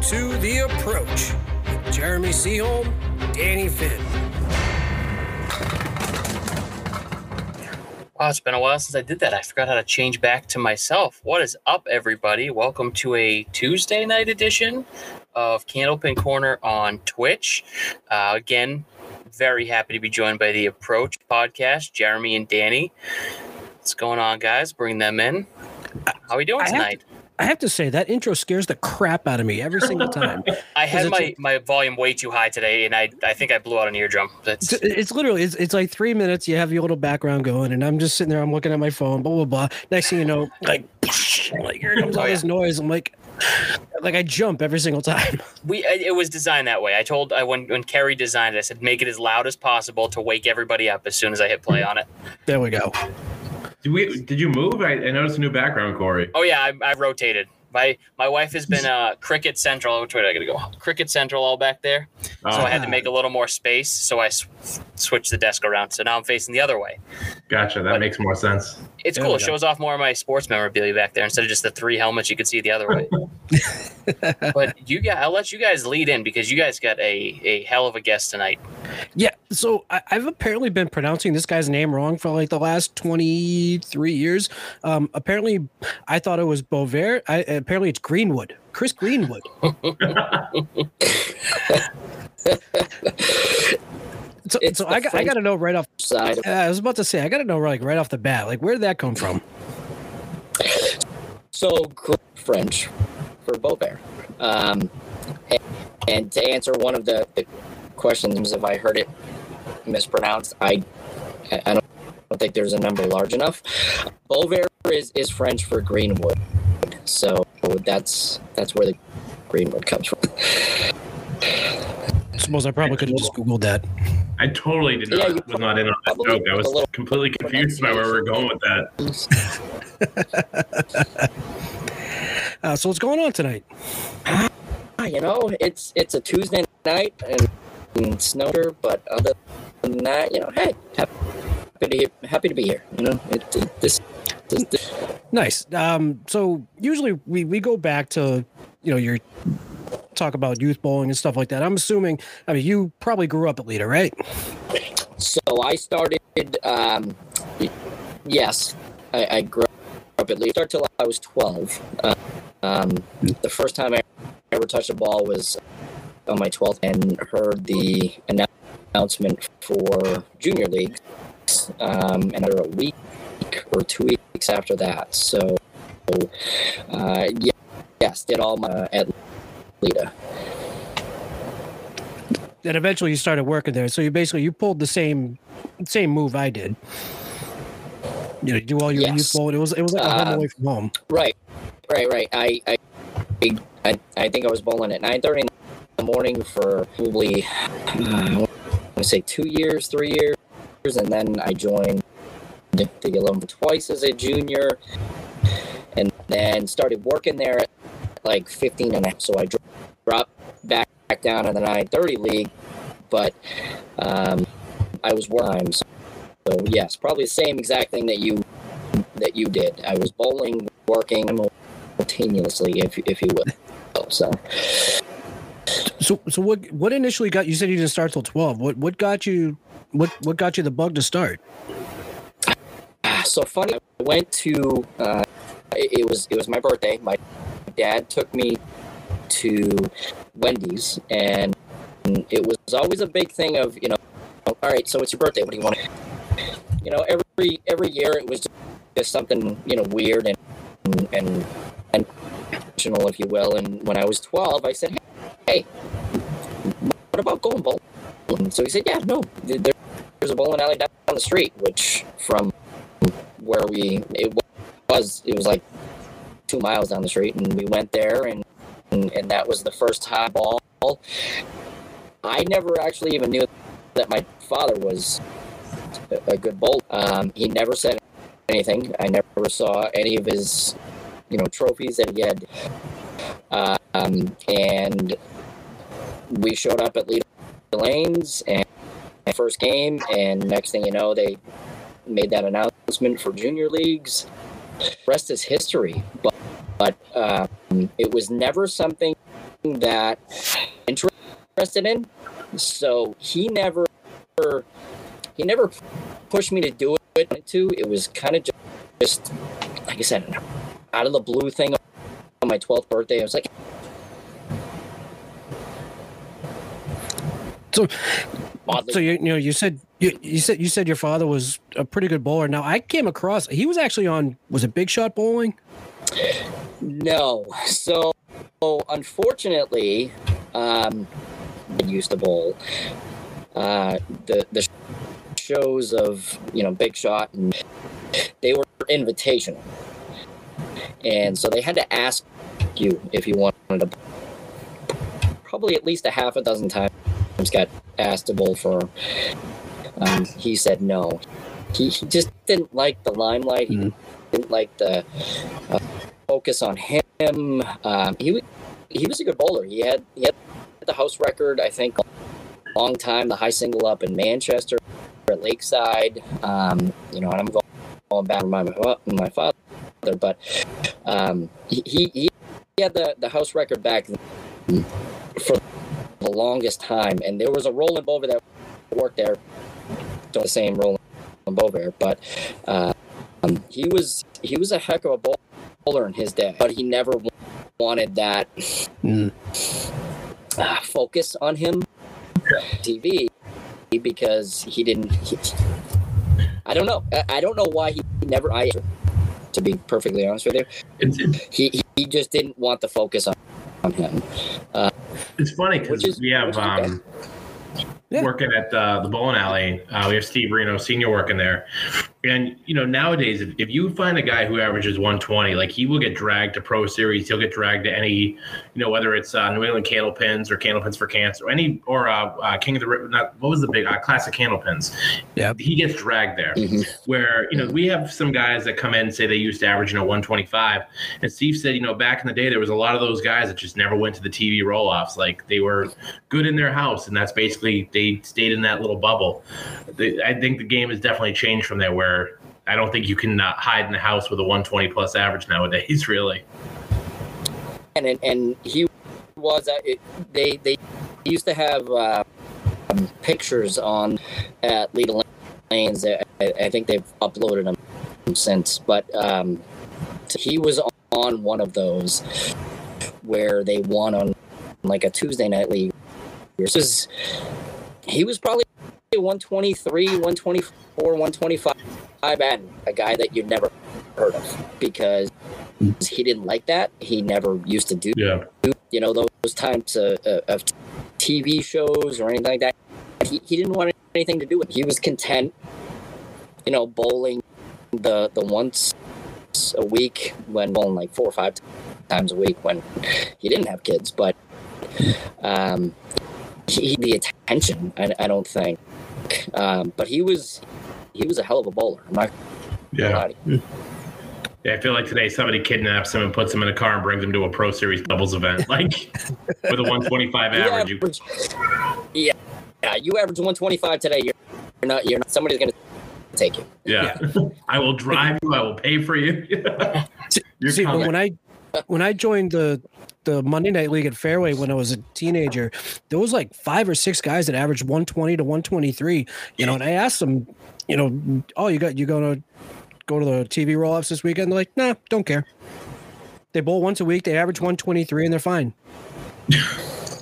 And to The Approach with Jeremy Seaholm, Danny Finn. Wow, it's been a while since I did that. I forgot how to change back to myself. What is up, everybody? Welcome to a Tuesday night edition of Candlepin Corner on Twitch. Uh, again, very happy to be joined by the Approach podcast, Jeremy and Danny. What's going on, guys? Bring them in. How are we doing I tonight? I have to say that intro scares the crap out of me every single time. I had my, my volume way too high today, and I, I think I blew out an eardrum. That's, It's, it's literally it's, it's like three minutes. You have your little background going, and I'm just sitting there. I'm looking at my phone. Blah blah blah. Next thing you know, like, like here comes all Oh, this noise. I'm like, like I jump every single time. we it was designed that way. I told I when when Kerry designed it, I said make it as loud as possible to wake everybody up as soon as I hit play on it. There we go. Did we? Did you move? I, I noticed a new background, Corey. Oh yeah, I, I rotated. My my wife has been uh, Cricket Central. Which way did I gotta go? Cricket Central all back there. Oh, So I had to make a little more space. So I sw- switched the desk around. So now I'm facing the other way. gotcha. That makes more sense. It's There cool. It shows off more of my sports memorabilia back there instead of just the three helmets you could see the other way. but you got, I'll let you guys lead in because you guys got a a hell of a guest tonight. Yeah. So I, I've apparently been pronouncing this guy's name wrong for like the last 23 years. Um, apparently, I thought it was Bovair. I, apparently, it's Greenwood. Chris Greenwood. So, It's so I, got, I got to know right off. side. Uh, I was about to say I got to know like right off the bat. Like, where did that come from? So French for Boisvert. Um, and, and to answer one of the, the questions, if I heard it mispronounced, I I I don't, don't think there's a number large enough. Boisvert is, is French for Greenwood, so that's that's where the Greenwood comes from. I suppose I probably could have just googled that. I totally did not. Yeah, you was not in on that joke. I was completely confused by where we are going with that. Uh, so what's going on tonight? Ah, you know, it's it's a Tuesday night and, and snowed, but other than that, you know, hey, happy to hear, happy to be here. You know, it, it, this, this, this Nice. Um, so usually we, we go back to, you know, your talk about youth bowling and stuff like that. I'm assuming, I mean, you probably grew up at Leda, right? So I started. Um, yes, I, I grew up at start till I was twelve. Uh, um, the first time I ever touched a ball was on my twelfth, and heard the announcement for junior league, um, and under a week or two weeks after that. So, uh, yeah, yes, did all my at Leda. And eventually you started working there. So you basically, you pulled the same, same move I did. You know, you do all your Yes. It was, it was like a home Um, away from home. Right, right, right. I, I, I, I think I was bowling at nine thirty in the morning for probably, uh, I want to say two years, three years, and then I joined the eleven twice as a junior, and then started working there at like 15 and a half. So I dropped back back down in the nine thirty league, but um, I was working. So, so yes, probably the same exact thing that you that you did. I was bowling, working simultaneously, if if you will. So So, so what, what initially got, you said you didn't start till 12. What, what got you, what, what got you the bug to start? So funny. I went to uh, it, was it was my birthday. My dad took me to Wendy's, and it was always a big thing of you know, all right, so it's your birthday. What do you want? You know, every every year it was just something you know weird and and and intentional, if you will. And when I was twelve, I said, hey, what about going bowling? So he said, yeah, no, there, there's a bowling alley down the street, which from where we it was it was like two miles down the street, and we went there, and and, and that was the first high ball. I never actually even knew that my father was a, good bowler. Um, he never said anything. I never saw any of his, you know, trophies that he had. Um, and we showed up at Leda Lanes and first game, and next thing you know, they made that announcement for junior leagues. Rest is history. But, but um, it was never something that interested in. So he never he never pushed me to do it. To it was kind of just like I said, out of the blue thing on my twelfth birthday. I was like, So, so you, you know, you said you, you said you said your father was a pretty good bowler. Now I came across he was actually on was it Big Shot Bowling? No. So, unfortunately, um, used to bowl. Uh, the the shows of you know Big Shot and they were invitational, and so they had to ask you if you wanted to. Probably at least a half a dozen times got asked to bowl for. Um, he said no. He, he just didn't like the limelight. He Mhm. didn't like the uh, focus on him. Um, he he was a good bowler. He had he had the house record, I think, a long time. The high single up in Manchester at Lakeside. Um, you know, and I'm going, going back to my my father, but um, he, he he had the the house record back for the longest time, and there was a Roland Bover that worked there. Don't the same Roland Bover, but uh, um, he was he was a heck of a bowler bowler in his day, but he never wanted that Mm. uh, focus on him TV because he didn't. He, I don't know. I, I don't know why he never. I to be perfectly honest with you, It's, it's, he he just didn't want the focus on, on him. It's funny because we have which is okay. um, Yeah. working at the, the bowling alley. Uh, we have Steve Reno Senior working there, and you know nowadays if, if you find a guy who averages 120, like he will get dragged to Pro Series. He'll get dragged to any, you know, whether it's uh, New England Candlepins or Candlepins for Cancer, or any or uh, uh, King of the Ri- not what was the big uh, Classic Candlepins. Yeah. he gets dragged there. Mhm. Where you know we have some guys that come in and say they used to average you know 125, and Steve said you know back in the day there was a lot of those guys that just never went to the TV roll offs. Like they were good in their house, and that's basically they stayed in that little bubble. They, I think the game has definitely changed from there, where I don't think you can uh, hide in the house with a 120 plus average nowadays. Really, and and, and he was uh, it, they they used to have uh, pictures on at Leda Lanes. I, I think they've uploaded them since, but um, he was on one of those where they won on like a Tuesday night league. This is he was probably 123, 124, 125, and a guy that you've never heard of because he didn't like that. He never used to do yeah. you know those types of, of TV shows or anything like that. He, he didn't want anything to do with. it. He was content, you know, bowling the the once a week when bowling like four or five times a week when he didn't have kids. But um, he, the attention, I, I don't think. Um, but he was he was a hell of a bowler. I'm not gonna lie to you. Yeah, I feel like today somebody kidnaps him and puts him in a car and brings him to a Pro Series doubles event, like with a 125 average. You, average- yeah, yeah, you average 125 today. You're, you're not. You're not. Somebody's gonna take you. yeah, I will drive you. I will pay for you. You're See, coming. when I when I joined the the Monday Night League at Fairway when I was a teenager, there was like five or six guys that averaged 120 to 123. You know, and I asked them, you know, oh, you got you gonna go to the TV roll offs this weekend? They're like, nah, don't care. They bowl once a week. They average 123 and they're fine.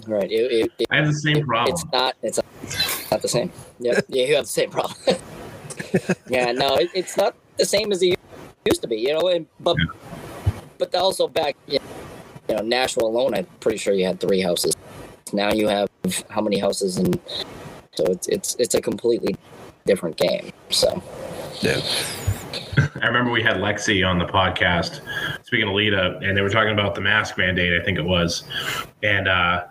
Right. It, it, it, I have the same problem. it's not. It's not the same. Yeah. Yeah. You have the same problem. yeah. No, it, it's not the same as it used to be. You know, and, but but also back, you know, Nashua alone, I'm pretty sure you had three houses. Now you have how many houses, and so it's it's it's a completely different game. So yeah. I remember we had Lexi on the podcast speaking of Leda, and they were talking about the mask mandate, I think it was. And, uh,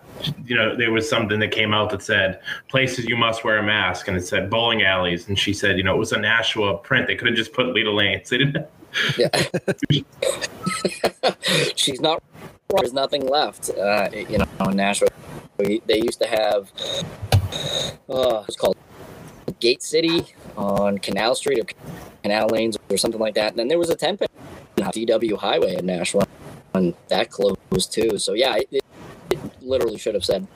you know, there was something that came out that said places you must wear a mask, and it said bowling alleys. And she said, you know, it was a Nashua print. They could have just put Leda Lanes. They didn't. yeah, she's not. There's nothing left. Uh, you know, in Nashua, we, they used to have. Uh, it's called Gate City on Canal Street or Canal Lanes or something like that. And then there was a 10 pin on DW Highway in Nashua. And that closed too. So yeah, it, it literally should have said.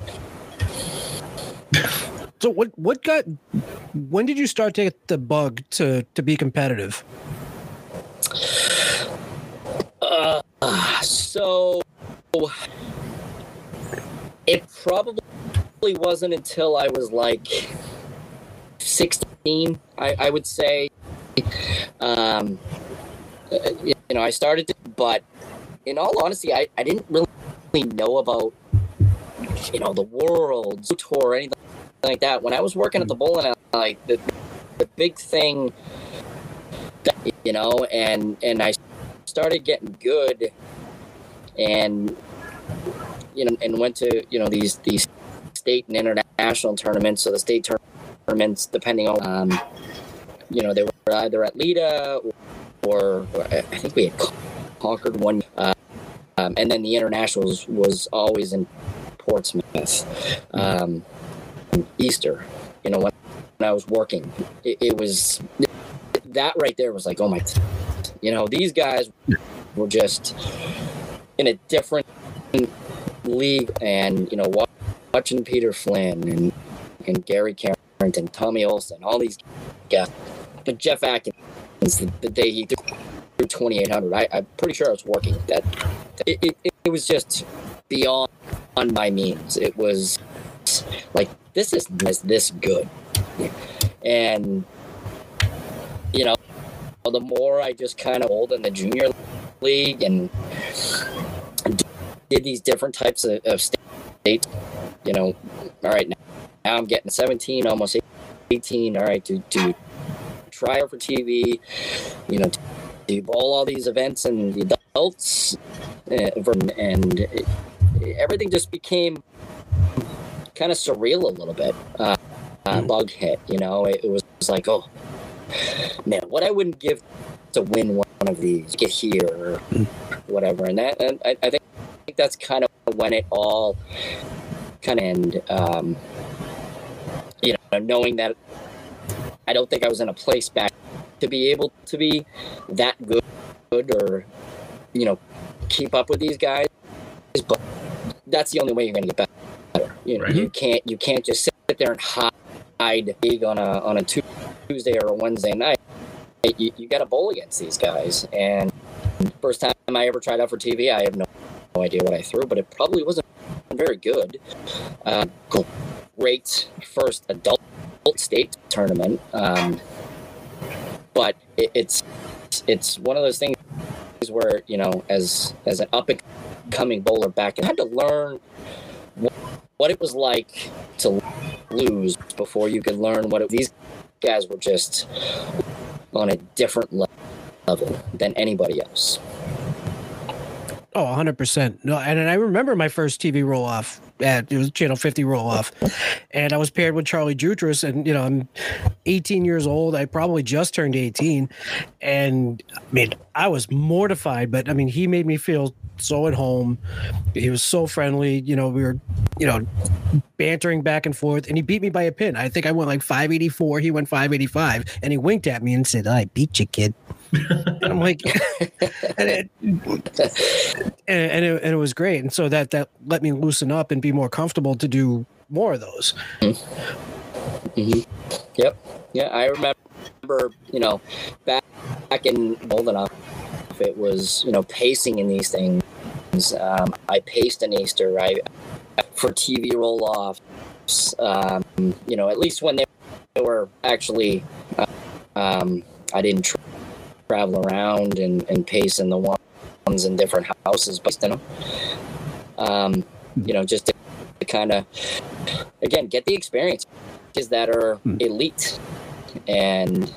So what what got when did you start to get the bug to to be competitive? Uh, so it probably wasn't until I was like 16, I, I would say. Um, you know, I started to, but in all honesty, I, I didn't really know about, you know, the world tour or anything like that. When I was working at the bowling alley, like the, the big thing, that, you know, and, and I started getting good and, you know, and went to, you know, these, these state and international tournaments. So the state tournaments, depending on, um, you know, they were either at Leda or, or I think we had Concord one. Uh, um, and then the internationals was always in Portsmouth. Um, Easter, you know, when, when I was working, it, it, was that right there was like, oh my, you know, these guys were just in a different league, and you know, watching Peter Flynn and and Gary Carrington, Tommy Olson, all these guys, but Jeff Atkins, the, the day he threw 2800, I, I'm pretty sure I was working that. It, it, it was just beyond on my means. It was like this is this this good, and you know, the more I just kind of old in the junior league and did these different types of, of states, you know, all right, now, now I'm getting 17, almost 18. All right, to, to try out for TV, you know, to bowl all these events and the adults, uh, and everything just became kind of surreal a little bit. Uh, uh, bug hit, you know, it, it was like, oh man, what I wouldn't give to win one of these, get here, or whatever. And that, and I, I think that's kind of when it all kind of end. Um, know, knowing that I don't think I was in a place back to be able to be that good, good or you know, keep up with these guys. But that's the only way you're going to get better. You know, right. you can't you can't just sit there and hide big on a on a Tuesday or a Wednesday night. You, you got to bowl against these guys. And first time I ever tried out for TV, I have no, no idea what I threw, but it probably wasn't very good. Uh, great first adult state tournament, um, but it, it's it's one of those things where you know, as as an up and coming bowler back, I had to learn what, what it was like to lose before you could learn what it, these guys were just on a different level than anybody else. Oh, 100%. No, and, and I remember my first TV roll off at it was channel 50 roll off and i was paired with charlie jutras and you know i'm 18 years old. I probably just turned 18 and i mean i was mortified but i mean he made me feel so at home. He was so friendly. You know we were you know bantering back and forth and he beat me by a pin. I think i went like 584 he went 585 and he winked at me and said i beat you kid. And I'm like, and, it, and, it, and it was great. And so that that let me loosen up and be more comfortable to do more of those. Mm-hmm. Yep. Yeah, I remember. You know, back back in old enough, it was you know pacing in these things. Um, I paced an Easter. I for TV roll offs. Um, you know, at least when they were actually. Uh, um, I didn't travel around and, and pace in the ones in different houses based in them. Um, you know, just to, kind of, again, get the experience that are hmm. elite and,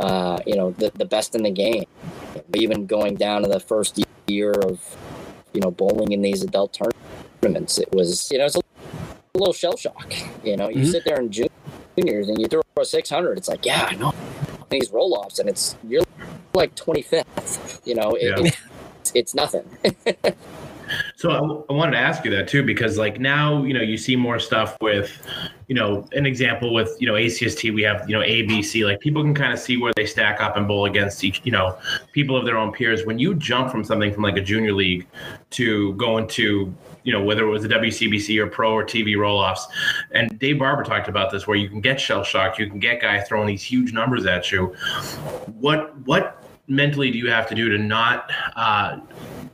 uh, you know, the, the best in the game. Even going down to the first year of, you know, bowling in these adult tournaments, it was, you know, it's a little shell shock. You know, you mm-hmm. sit there in juniors and you throw a 600, it's like, yeah, I know these roll offs, and it's you're like 25th. You know, it, yeah. it's, it's nothing. So I, I wanted to ask you that too, because like now, you know, you see more stuff with, you know, an example with, you know, ACST, we have, you know, ABC, like people can kind of see where they stack up and bowl against each, you know, people of their own peers. When you jump from something from like a junior league to going to, you know, whether it was the WCBC or pro or TV roll offs. And Dave Barber talked about this where you can get shell shocked, you can get guys throwing these huge numbers at you. What, what, mentally do you have to do to not uh,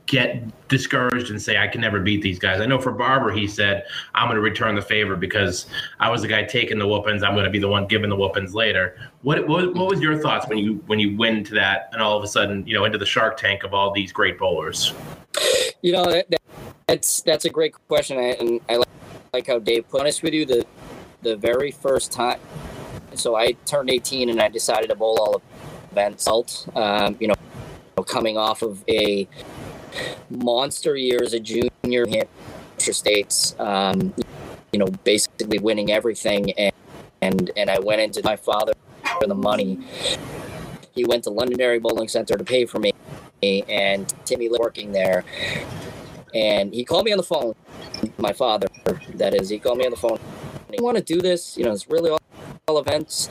get discouraged and say I can never beat these guys? I know for Barber, he said I'm going to return the favor because I was the guy taking the whoopings. I'm going to be the one giving the whoopings later. What, what what was your thoughts when you when you went into that and all of a sudden you know into the Shark Tank of all these great bowlers? You know that, that, that's that's a great question, and I like, like how Dave put. Honest with you, the the very first time, so I turned 18 and I decided to bowl all of events. Um, you know, coming off of a monster year as a junior in Hampshire States, um, you know, basically winning everything, and and and I went into my father for the money. He went to Londonderry Bowling Center to pay for me, and Timmy working there, and he called me on the phone. My father, that is, he called me on the phone. You want to do this? You know, it's really all, all events.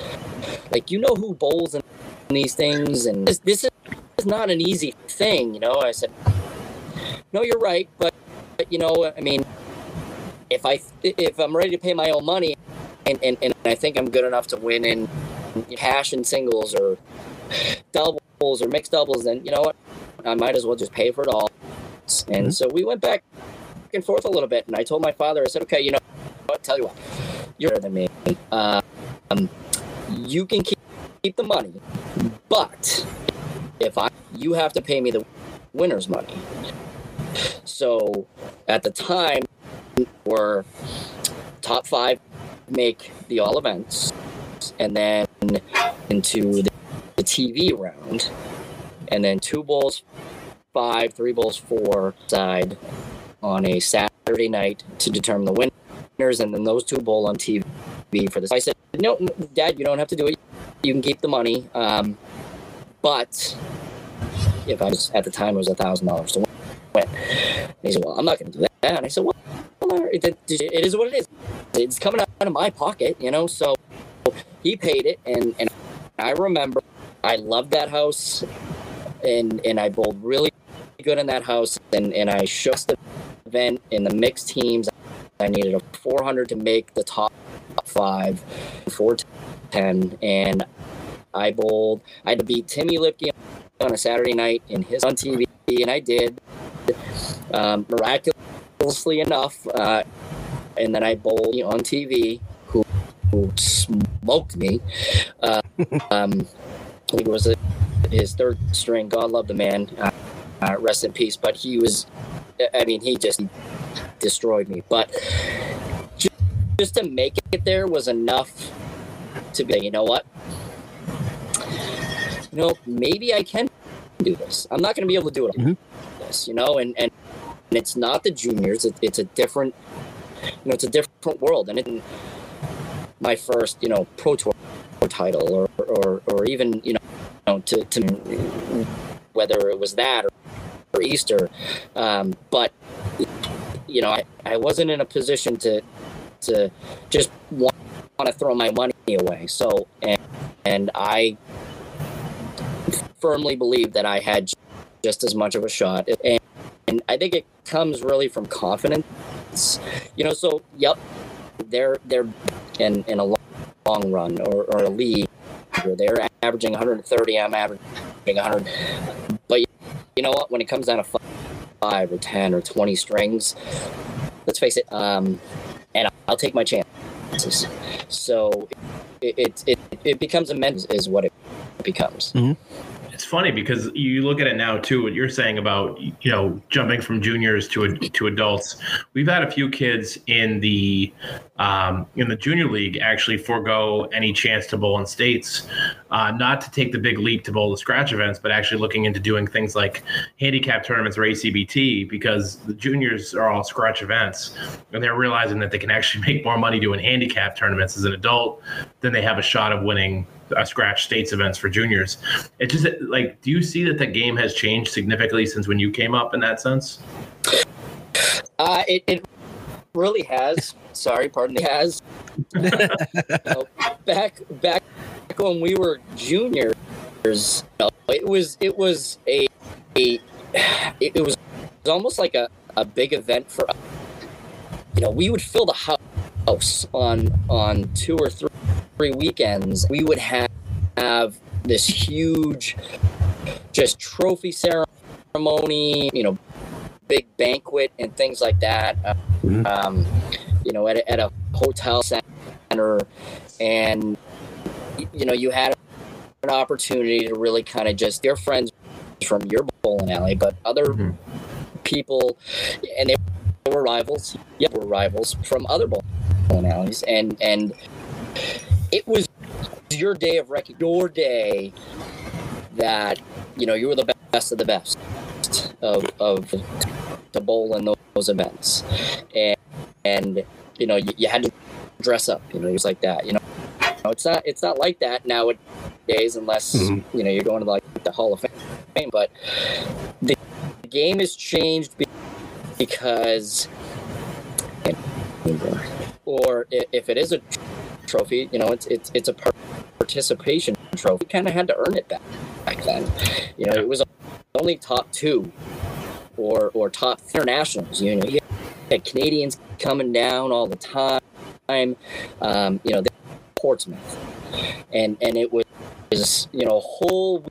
Like, you know who bowls in these things, and this, this is not an easy thing. You know, I said, no, you're right, but, but you know, I mean, if I if I'm ready to pay my own money, and, and, and I think I'm good enough to win in cash and singles or doubles or mixed doubles, then you know what, I might as well just pay for it all. And mm-hmm. so we went back and forth a little bit, and I told my father, I said, okay, you know, I'll tell you what, you're better than me. Uh, um, you can keep keep the money, but if I, you have to pay me the winner's money. So at the time, we're top five make the all events, and then into the, the TV round, and then two bowls five, three bowls four side on a Saturday night to determine the winners, and then those two bowl on TV for this. I said, no, Dad, you don't have to do it you can keep the money. Um, but if I was at the time, it was a thousand dollars to win. And he said, "Well, I'm not going to do that." And I said, "Well, it, is what it is. It's coming out of my pocket, you know." So he paid it, and and I remember I loved that house, and and I bowled really good in that house, and and I shook the event in the mixed teams. I needed a 400 to make the top five, four 10, and I bowled. I had to beat Timmy Lipke on a Saturday night in his on TV, and I did. Um, miraculously enough, uh, and then I bowled on TV, who, who smoked me. Uh, um, he was a, his third string. God love the man. Uh, uh, rest in peace. But he was, I mean, he just destroyed me. But just, just to make it there was enough to be, you know what? You know, maybe I can do this. I'm not going to be able to do it. Mm-hmm. This, you know, and, and and it's not the juniors. It, it's a different, you know, it's a different world. And it, my first, you know, pro tour title, or or, or even you know, to, to whether it was that or, or Easter, um, but you know, I, I wasn't in a position to to just want want to throw my money away. So, and, and I firmly believe that I had just as much of a shot. And, and I think it comes really from confidence. You know, so, yep, they're, they're in, in a long, run or, or a league they're averaging 130, I'm averaging 100. But you know what? When it comes down to five or 10 or 20 strings, let's face it, um, and I'll take my chance. So it it, it, becomes immense is what it becomes. Mm-hmm it's funny because you look at it now too. What you're saying about you know jumping from juniors to to adults. We've had a few kids in the um, in the junior league actually forego any chance to bowl in states, uh, not to take the big leap to bowl the scratch events, but actually looking into doing things like handicap tournaments or ACBT because the juniors are all scratch events, and they're realizing that they can actually make more money doing handicap tournaments as an adult than they have a shot of winning uh, scratch states events for juniors. It just like, do you see that the game has changed significantly since when you came up in that sense? Uh, it, it really has. Sorry, pardon me. Has you know, back back when we were juniors, you know, it was it was a, a it, it was almost like a, a big event for us. You know, we would fill the house on on two or three, three weekends. We would have, have this huge just trophy ceremony, you know, big banquet and things like that. Mhm. Um, you know, at a, at a hotel center, and you know, you had an opportunity to really kind of just your friends from your bowling alley, but other Mhm. people, and they were rivals. Yep, were rivals from other bowling alleys, and and it was your day of rec, your day that you know you were the best of the best of of to bowl in those, those events, and and you know you, you had to dress up, you know, just like that, you know. No, It's not it's not like that nowadays unless Mhm. you know you're going to like the Hall of Fame, but the game has changed be- because or if it is a trophy, you know, it's it's it's a participation trophy. Kind of had to earn it back back then. You know, it was only top two or or top internationals. You know, you had Canadians coming down all the time. Um, you know, Portsmouth, and and it was you know a whole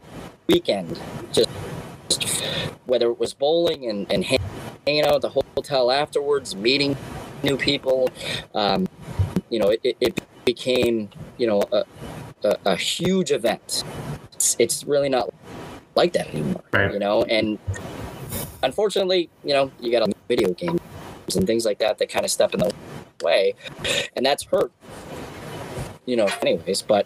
weekend just, just whether it was bowling and and hanging out at the hotel afterwards, meeting new people. Um, you know, it, it, it became you know a, a, a huge event. It's, it's really not like that anymore. Right. You know, and unfortunately, you know, you got a video games and things like that that kind of step in the way, and that's hurt. You know, anyways, but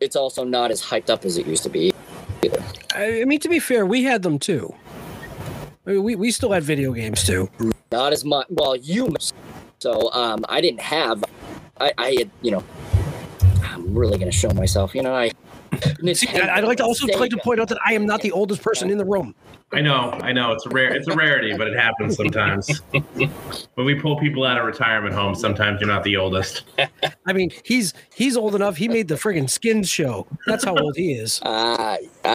it's also not as hyped up as it used to be. Either. I I mean, to be fair, we had them too. I mean, we, we still had video games too. Not as much. Well, you. So um, I didn't have. I, I had. You know. I'm really gonna show myself. You know, I. See, I- I'd like to also like to point out that I am not the oldest person in the room. I know, I know. It's a rare, it's a rarity, but it happens sometimes. when we pull people out of retirement homes, sometimes you're not the oldest. I mean, he's he's old enough. He made the friggin' Skins show. That's how old he is. Uh,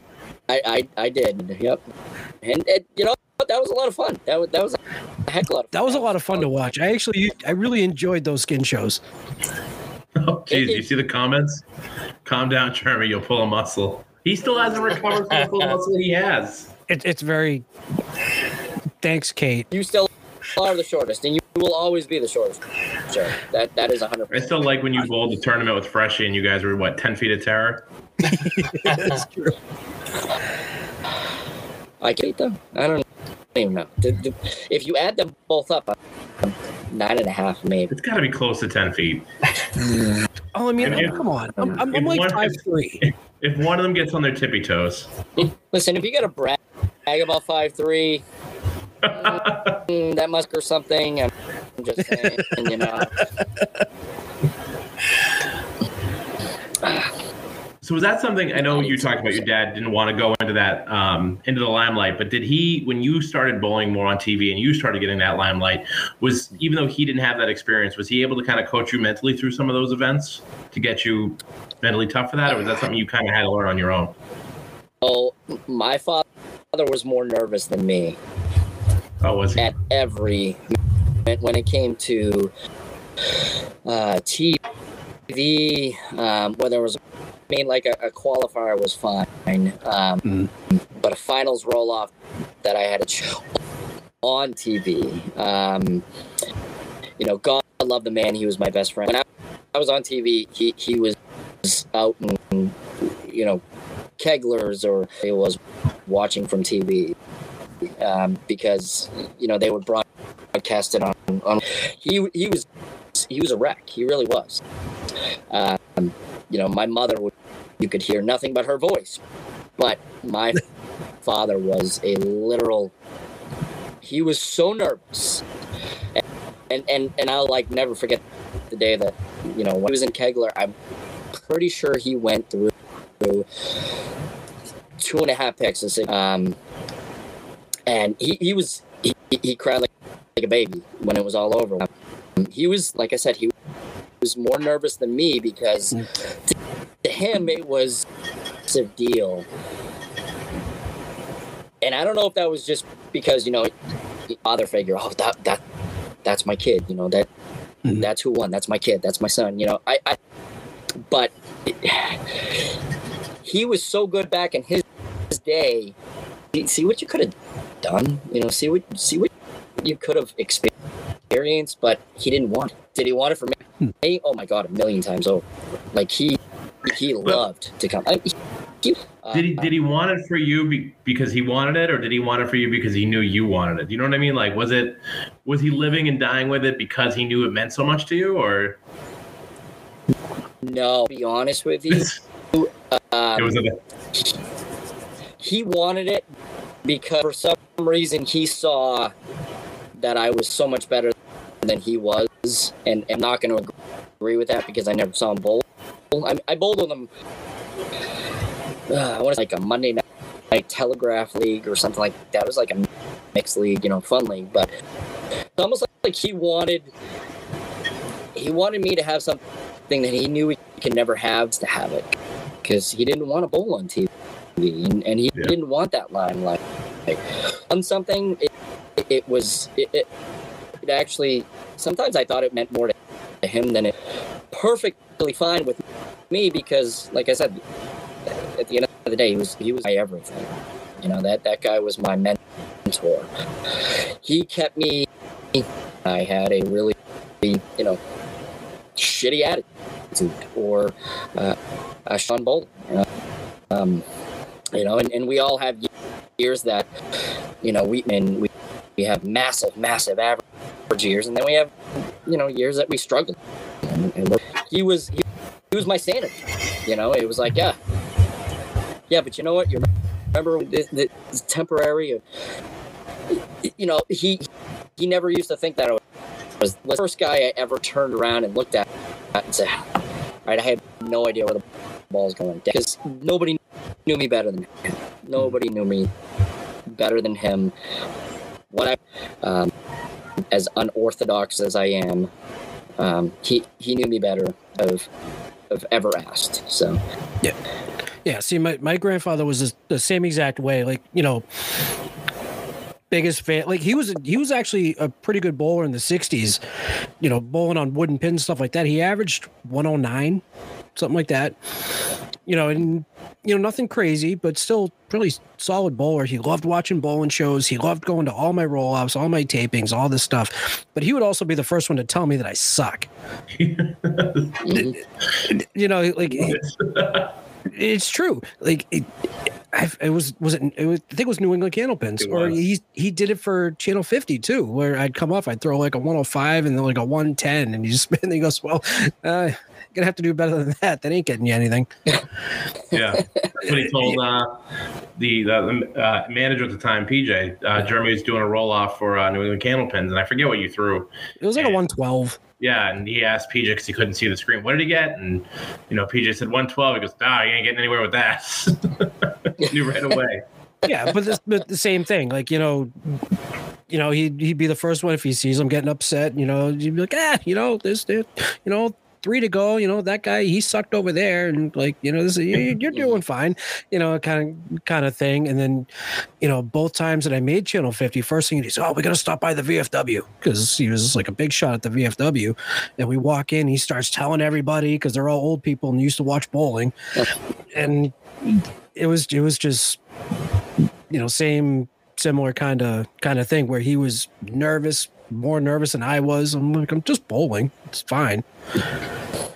I, I, I did. Yep. And, and you know that was a lot of fun. That was that was a heck of a lot of fun. That was a lot of fun to watch. I actually, I really enjoyed those skin shows. Oh, jeez, you see the comments? Calm down, Jeremy. You'll pull a muscle. He still hasn't recovered from the full muscle he has. It, it's very. Thanks, Kate. You still are the shortest, and you will always be the shortest. Sure. That that is a hundred. I still like when you bowled the tournament with Freshie and you guys were what ten feet of terror. That's true. I get it though. I don't even know. The- the- If you add them both up, nine and a half maybe. It's got to be close to ten feet. Oh, I mean, If- come on. I'm, I'm, if I'm like one- five three. If one of them gets on their tippy toes, Listen, if you got to brag about five three, mm, that must or something. I'm just saying, you know. So was that something? I know you talked about your dad didn't want to go into that um, into the limelight, but did he, when you started bowling more on TV and you started getting that limelight, was even though he didn't have that experience, was he able to kind of coach you mentally through some of those events to get you mentally tough for that, or was that something you kind of had to learn on your own? Oh, my father was more nervous than me Oh, was he? at every when it came to uh, TV, um, whether it was, mean, like a, a qualifier was fine, um, Mm. but a finals roll off that I had to show on TV. Um, you know, God love the man. He was my best friend. When I, I was on TV, he he was out and you know keglers or he was watching from TV um, because you know they were broadcast it on, on. He he was he was a wreck. He really was. Um, you know, my mother would you could hear nothing but her voice, but my father was a literal. He was so nervous, and and and I'll like never forget the day that you know when he was in Kegler. I'm pretty sure he went through, through two and a half picks. Um, and he, he was he, he, cried like, like a baby when it was all over. He was, like I said, he was more nervous than me because to, to him it was a deal. And I don't know if that was just because you know, father figure. Oh, that that that's my kid. You know that Mhm. that's who won. That's my kid. That's my son. You know, I. I but he was so good back in his, his day. See what you could have done. You know, see what see what you could have experienced, but he didn't want it. Did he want it for me? Oh my god, a million times over. Like he he loved to come. I, he, uh, Did he did he want it for you be, because he wanted it, or did he want it for you because he knew you wanted it? You know what I mean? Like, was it was he living and dying with it because he knew it meant so much to you, or No, to be honest with you, um, it was a, he wanted it because for some reason he saw that I was so much better than he was, and I'm not going to agree with that because I never saw him bowl. I, I bowled with them. Uh, I want to like a Monday night, night Telegraph League or something like that. It was like a mixed league, you know, fun league, but it's almost like he wanted he wanted me to have something that he knew he could never have to have it because he didn't want to bowl on TV and, and he Yeah. didn't want that limelight. Like, on something, it, it was it, it, it actually sometimes I thought it meant more to him than it perfectly fine with me because, like I said, at the end of the day, he was he was my everything. You know that that guy was my mentor. He kept me. I had a really, you know, shitty attitude, or uh, uh, Sean Bolton. You know, um, you know and, and we all have years that, you know, we and we we have massive, massive average years, and then we have, you know, years that we struggle. And, and he was he, he was my sanity. You know, it was like, yeah, yeah, but you know what? You remember the, temporary. You know, he he never used to think that was the first guy I ever turned around and looked at and said, "All right, I had no idea where the ball's going because nobody knew me better than him. Nobody knew me better than him. What I, um, as unorthodox as I am, um, he he knew me better of of ever asked. So Yeah, yeah. see, my, my grandfather was the- same exact way. Like, you know, biggest fan. Like he was he was actually a pretty good bowler in the '60s. You know, bowling on wooden pins stuff like that. He averaged 109, something like that. You know, and you know nothing crazy, but still really solid bowler. He loved watching bowling shows. He loved going to all my roll offs, all my tapings, all this stuff. But he would also be the first one to tell me that I suck. You know, like it's true. Like it, I, it was was it, it was, I think it was New England Candlepins, or he he did it for Channel 50 too, where I'd come up, I'd throw like a 105 and then like a 110, and he just and he goes, well, uh, gonna have to do better than that. That ain't getting you anything. yeah. That's what he told uh, the the uh, manager at the time, PJ. Uh, Jeremy was doing a roll off for uh, New England Candlepins, and I forget what you threw. It was like a 112. Yeah, and he asked PJ because he couldn't see the screen. What did he get? And you know, PJ said 112. He goes, "Nah, you ain't getting anywhere with that." Knew right away. Yeah, but, this, but the same thing. Like you know, you know, he'd he'd be the first one if he sees him getting upset. You know, you'd be like, ah, you know, this, this you know. Three to go, you know that guy he sucked over there, and like you know this is, you- you're doing fine, you know kind of kind of thing. And then, you know, both times that I made Channel 50, first thing he said, "Oh, we got to stop by the VFW," because he was like a big shot at the VFW. And we walk in, he starts telling everybody because they're all old people and used to watch bowling, and it was it was just you know same similar kind of kind of thing where he was nervous more nervous than i was i'm like i'm just bowling it's fine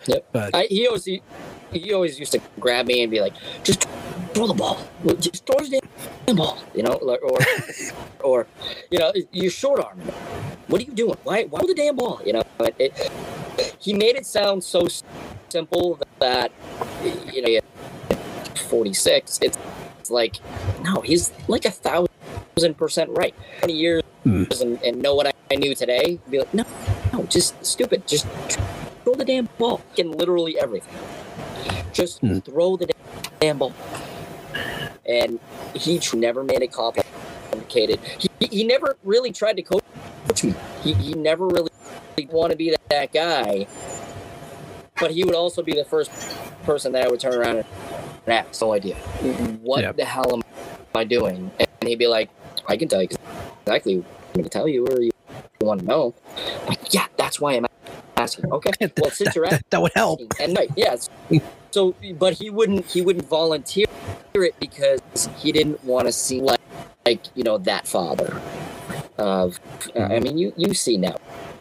Yep. but I, he always he, he always used to grab me and be like, just throw the ball, just throw the damn ball, you know, like, or or you know, you're short arming. What are you doing? Why why the damn ball? You know, it, it, he made it sound so simple that you know, at 46, it's, it's like no, he's like a thousand percent right. Twenty years Hmm. and, and know what I, I knew today, be like, no, no, just stupid, just throw the damn ball. Can literally everything. Just Hmm. throw the damn ball. And he never made a copy educated. He, he never really tried to coach me. He, he never really want to be that, that guy. But he would also be the first person that I would turn around and ask, no idea. What Yep. the hell am I doing? And he'd be like, I can tell you exactly what I'm going to tell you or you want to know. Like, yeah, that's why I'm asking. Okay. Well, since you're asking, that, that would help. and right, yes. So, but he wouldn't. He wouldn't volunteer it because he didn't want to seem like, like you know, that father. Of, I mm-hmm. mean, you you see now,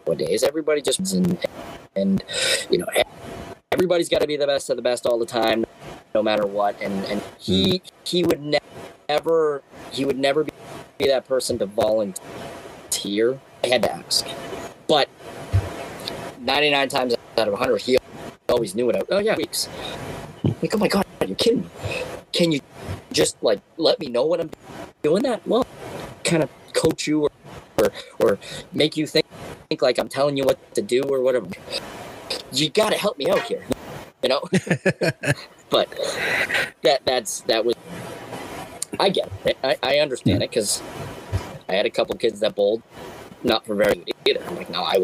nowadays, everybody just and and you know, everybody's got to be the best of the best all the time, no matter what. And and he mm-hmm. he would ne- never he would never be that person to volunteer. I had to ask, but 99 times out of 100, he always knew it. Oh yeah, weeks. Like, oh my god, are you kidding me? Can you just like let me know what I'm doing? That well, kind of coach you or or, or make you think, think like I'm telling you what to do or whatever. You got to help me out here, you know. but that that's that was. I get it. I, I understand it because I had a couple kids that bowled, not for very good either. I'm like, no, I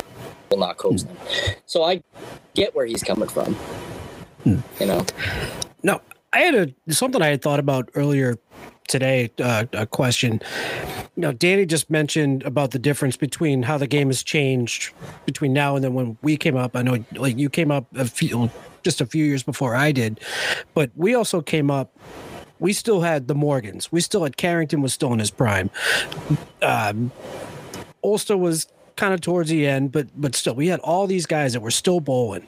will, not coach them. So I get where he's coming from. You know. No, I had a something I had thought about earlier today. Uh, a question. You know, Danny just mentioned about the difference between how the game has changed between now and then when we came up. I know, like you came up a few, just a few years before I did, but we also came up. We still had the Morgans. We still had Carrington was still in his prime. Um, Ulster was kind of towards the end, but but still, we had all these guys that were still bowling.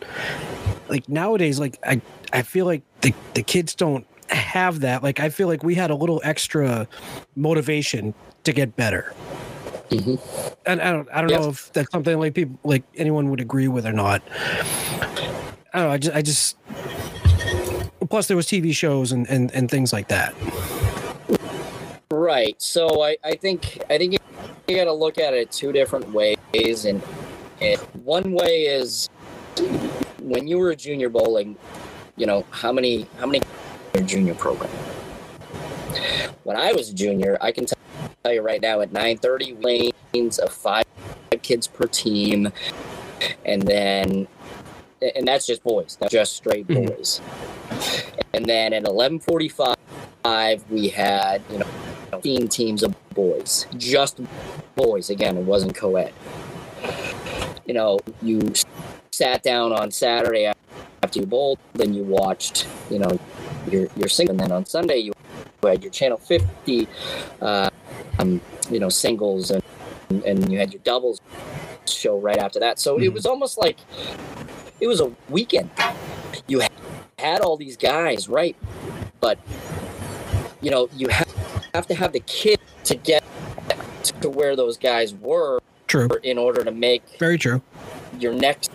Like nowadays, like I I feel like the the kids don't have that. Like I feel like we had a little extra motivation to get better. Mhm. And I don't I don't Yes. know if that's something like people like anyone would agree with or not. I don't know. I just I just plus there was TV shows and and, and things like that. Right. So I, I think I think you got to look at it two different ways, and, and one way is when you were a junior bowling, you know how many how many your junior program. When I was a junior, I can tell you right now at 9:30 lanes of five kids per team, and then and that's just boys, that's just straight Mhm. boys. And then at 11:45, we had you know 15 teams of boys, just boys. Again, it wasn't co-ed. You know, you sat down on Saturday after you bowled, then you watched, you know, your your single, and then on Sunday you had your channel 50, uh, um, you know, singles, and and you had your doubles show right after that. So it Mhm. was almost like it was a weekend. You had all these guys, right? But you know, you have, have to have the kid to get to where those guys were True. in order to make Very true. your next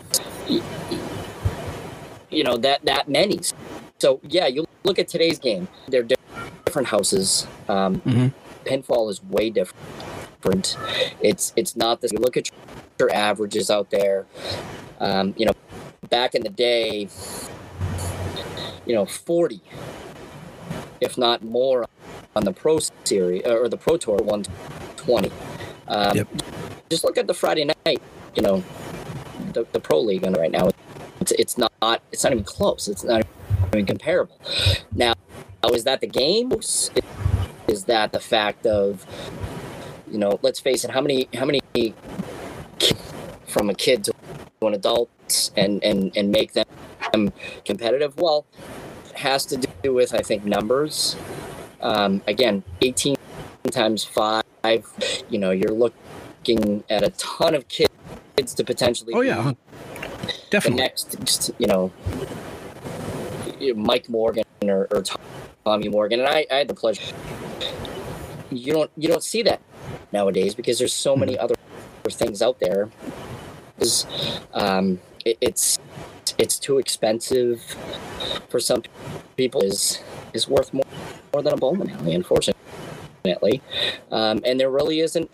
you know that that many so yeah you look at today's game they're different houses um Mhm. pinfall is way different it's it's not this you look at your averages out there um you know back in the day you know 40 if not more on the pro series or the pro tour 120 um, Yep. just look at the friday night you know the, the pro league on right now. It's it's not it's not even close. It's not even comparable. Now is that the game? Is that the fact of you know let's face it how many how many from a kid to an adult and and and make them competitive? Well has to do with i think numbers um, again 18 times 5 you know you're looking at a ton of kids to potentially Oh yeah, definitely. next, you know, Mike Morgan or, or Tommy Morgan, and I, I had the pleasure. You don't you don't see that nowadays because there's so many other things out there. um, it, it's it's too expensive for some people. is is worth more, more than a bowling alley, unfortunately. Um, and there really isn't.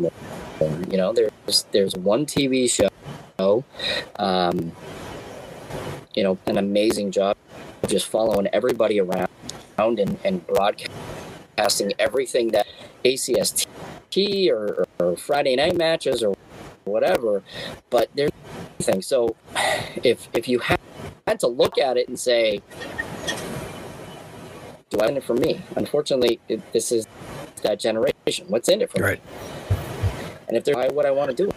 You know, there's there's one TV show um, you know, an amazing job just following everybody around and, and broadcasting everything that ACST or, or Friday night matches or whatever. But there's thing. So if if you had to look at it and say, do I in it for me? Unfortunately, it, this is that generation. What's in it for Right. me? And if they're what I want to do,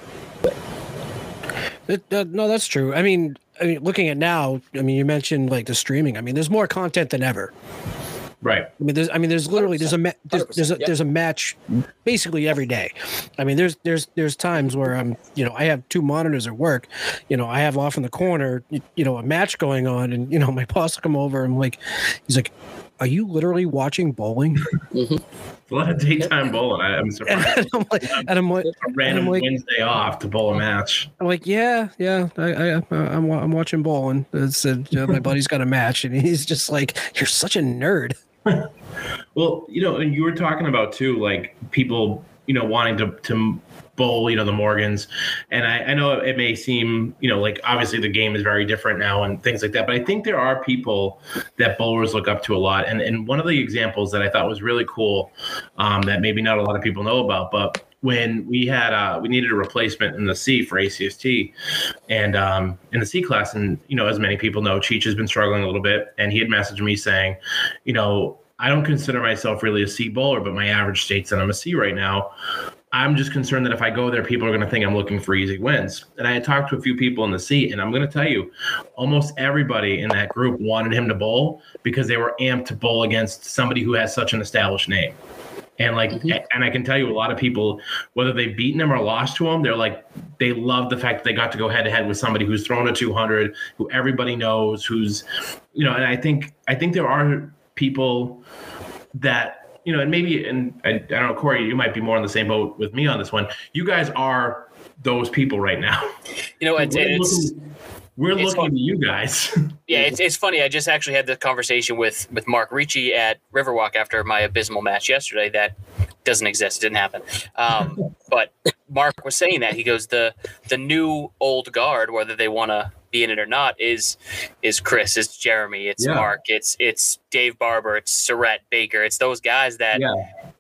It, uh, no, that's true. I mean, I mean, looking at now, I mean, you mentioned like the streaming. I mean, there's more content than ever. Right. I mean, there's, I mean, there's literally there's a ma- there's, there's a 100%, there's a match basically every day. I mean, there's there's there's times where I'm, you know, I have two monitors at work. You know, I have off in the corner, you, you know, a match going on, and you know, my boss will come over. I'm like, he's like, "Are you literally watching bowling?" It's a lot of daytime bowling. I, I'm surprised. and I'm like, and I'm like, A random like- Wednesday off to bowl a match. I'm like, yeah, yeah, I, I, I'm, I'm watching bowling. It's, uh, you know, my buddy's got a match, and he's just like, "You're such a nerd." Well, you know, and you were talking about too, like people, you know, wanting to to bowl, you know, the Morgans, and I, I know it may seem, you know, like obviously the game is very different now and things like that, but I think there are people that bowlers look up to a lot, and and one of the examples that I thought was really cool, um, that maybe not a lot of people know about, but when we had uh, we needed a replacement in the C for ACST, and um, in the C class, and you know, as many people know, Cheech has been struggling a little bit, and he had messaged me saying, you know, I don't consider myself really a C bowler, but my average states that I'm a C right now. I'm just concerned that if I go there, people are going to think I'm looking for easy wins. And I had talked to a few people in the C, and I'm going to tell you, almost everybody in that group wanted him to bowl because they were amped to bowl against somebody who has such an established name. And like, mm-hmm. and I can tell you, a lot of people, whether they've beaten him or lost to him, they're like, they love the fact that they got to go head to head with somebody who's thrown a 200, who everybody knows, who's, you know. And I think, I think there are people that you know, and maybe, and I, I don't know, Corey, you might be more on the same boat with me on this one. You guys are those people right now. You know, it's, we're it's looking, we're it's looking fun. to you guys. yeah, it's, it's funny. I just actually had this conversation with with Mark Ricci at Riverwalk after my abysmal match yesterday. That doesn't exist. It didn't happen. Um, but Mark was saying that he goes the the new old guard, whether they want to be in it or not, is is Chris, it's Jeremy, it's Yeah. Mark, it's it's Dave Barber, it's Surrett Baker, it's those guys that yeah,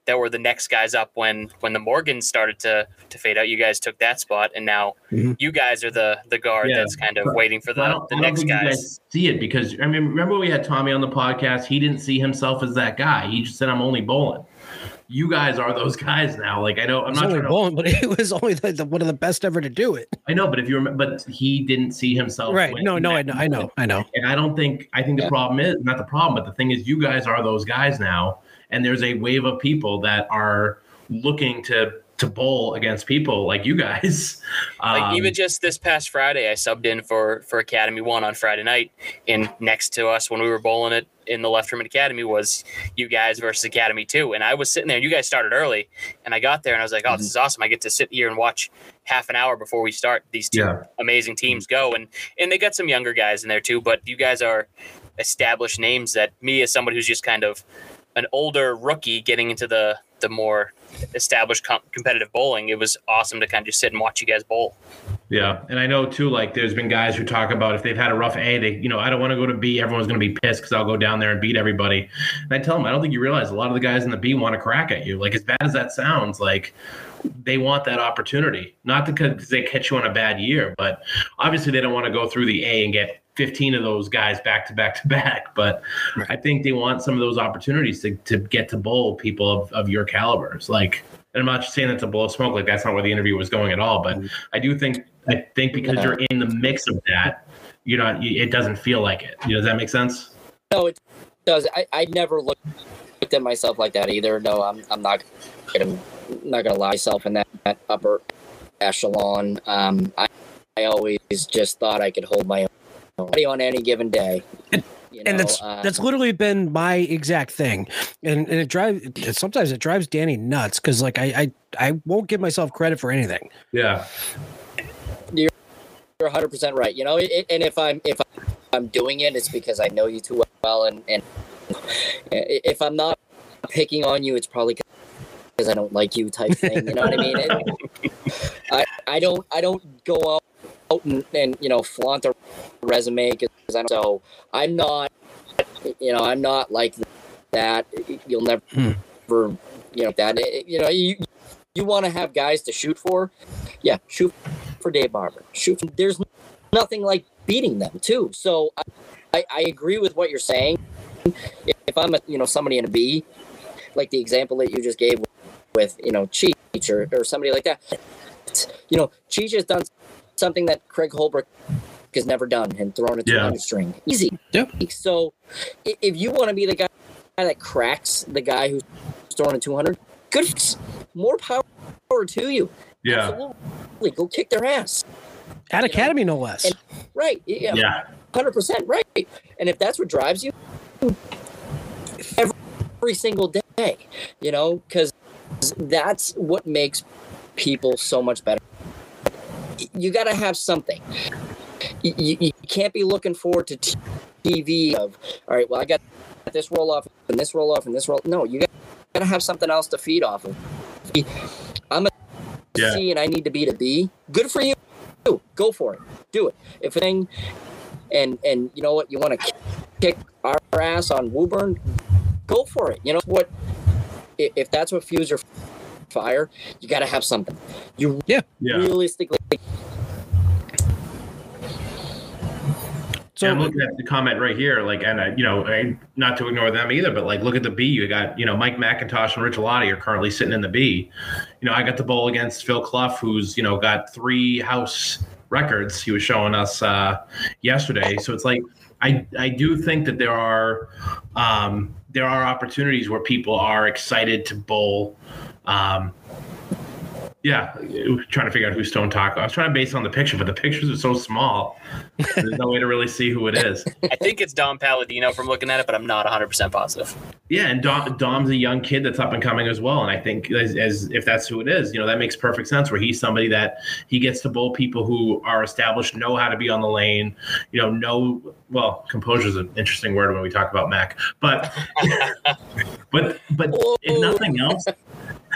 that were the next guys up when when the Morgans started to to fade out. You guys took that spot, and now Mhm. you guys are the the guard Yeah. that's kind of waiting for I the don't, the I don't next you guys. guys see it because I mean, remember we had Tommy on the podcast. He didn't see himself as that guy. He just said, "I'm only bowling." You guys are those guys now. Like I know, I'm not only trying to bowling, but it was only the, the, one of the best ever to do it. I know, but if you remember, but he didn't see himself. Right? No, no, I know, I know, I know. And I don't think I think the problem is not the problem, but the thing is, you guys are those guys now, and there's a wave of people that are looking to to bowl against people like you guys. Like Um, even just this past Friday, I subbed in for for Academy One on Friday night, and next to us when we were bowling it in the left room at Academy was you guys versus Academy Two, and I was sitting there. and You guys started early, and I got there and I was like, "Oh, this is awesome! I get to sit here and watch half an hour before we start these two Yeah. amazing teams go." And and they got some younger guys in there too, but you guys are established names that me as somebody who's just kind of an older rookie getting into the the more established com- competitive bowling, it was awesome to kind of just sit and watch you guys bowl. Yeah, and I know too. Like, there's been guys who talk about if they've had a rough A, they, you know, I don't want to go to B. Everyone's going to be pissed because I'll go down there and beat everybody. And I tell them, I don't think you realize a lot of the guys in the B want to crack at you. Like, as bad as that sounds, like they want that opportunity, not because they catch you on a bad year, but obviously they don't want to go through the A and get 15 of those guys back to back to back. But Right. I think they want some of those opportunities to, to get to bowl people of, of your calibers. Like, and I'm not saying that to blow smoke, like that's not where the interview was going at all. But I do think I think because you're in the mix of that, you're not. you- It doesn't feel like it. You know, does that make sense? No, it does. I, I never looked, looked at myself like that either. No, I'm I'm not gonna not gonna lie myself in that, that upper echelon. Um, I I always just thought I could hold my own body on any given day. You and that's uh, that's literally been my exact thing and, and it drives sometimes it drives danny nuts because like I, I i won't give myself credit for anything Yeah. you're you're 100 percent right. You know, it, and if I'm if I'm doing it, it's because I know you too well, and and if I'm not picking on you, it's probably because I don't like you type thing. You know what I mean? It- I I don't I don't go out, out and, and you know flaunt a resume because I don't. So I'm not you know I'm not like that. You'll never Hmm. you know that you know you you want to have guys to shoot for, yeah, shoot for Dave Barber. Shoot. For, there's nothing like beating them too. So I, I, I agree with what you're saying. If, if I'm a you know somebody in a B, like the example that you just gave with you know Cheech or, or somebody like that, you know Cheech has done something that Craig Holbrook has never done and thrown a 200 Yeah. string. Easy. Yep. So if you want to be the guy that cracks the guy who's throwing a 200, good. More power to you. Yeah. Absolutely. Go kick their ass. At Academy, no less. And- Right. Yeah. Yeah. Hundred percent right. And if that's what drives you, every single day, you know, because that's what makes people so much better. You got to have something. You, you, can't be looking forward to TV of all right. Well, I got this roll off and this roll off and this roll. No, you got to have something else to feed off of. I'm a Yeah. C and I need to be to B. Good for you. Go for it. Do it. If a thing and and you know what you want to kick our ass on Woburn, go for it. You know what? If that's what fuels your fire, you got to have something. You Yeah. realistically so yeah, I'm looking at the comment right here, like, and uh, you know, I, not to ignore them either, but like, look at the B. You got, you know, Mike McIntosh and Rich Alati are currently sitting in the B. You know, I got the bowl against Phil Clough, who's you know got three house records. He was showing us uh, yesterday. So it's like, I I do think that there are um, there are opportunities where people are excited to bowl. Um, yeah, trying to figure out who's Stone Taco. I was trying to base it on the picture, but the pictures are so small. There's no way to really see who it is. I think it's Dom Palladino from looking at it, but I'm not 100% positive. Yeah, and Dom, Dom's a young kid that's up and coming as well. And I think as, as if that's who it is, you know, that makes perfect sense. Where he's somebody that he gets to bowl people who are established, know how to be on the lane, you know, know well. Composure is an interesting word when we talk about Mac, but but but if nothing else,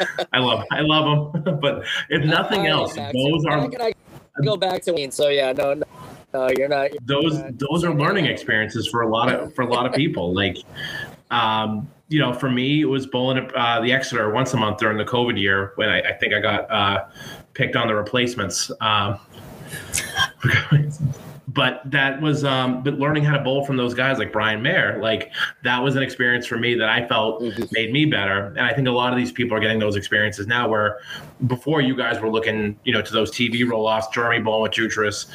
I love I love them. but if nothing I- else, those are I, can I go back to Wayne. So yeah, no, no, no you're not. those those are learning experiences for a lot of for a lot of people like um you know for me it was bowling uh, the exeter once a month during the covid year when i, I think i got uh picked on the replacements um but that was um but learning how to bowl from those guys like brian mayer like that was an experience for me that i felt Mhm. made me better and i think a lot of these people are getting those experiences now where before you guys were looking you know to those tv roll-offs jeremy bowling with jutris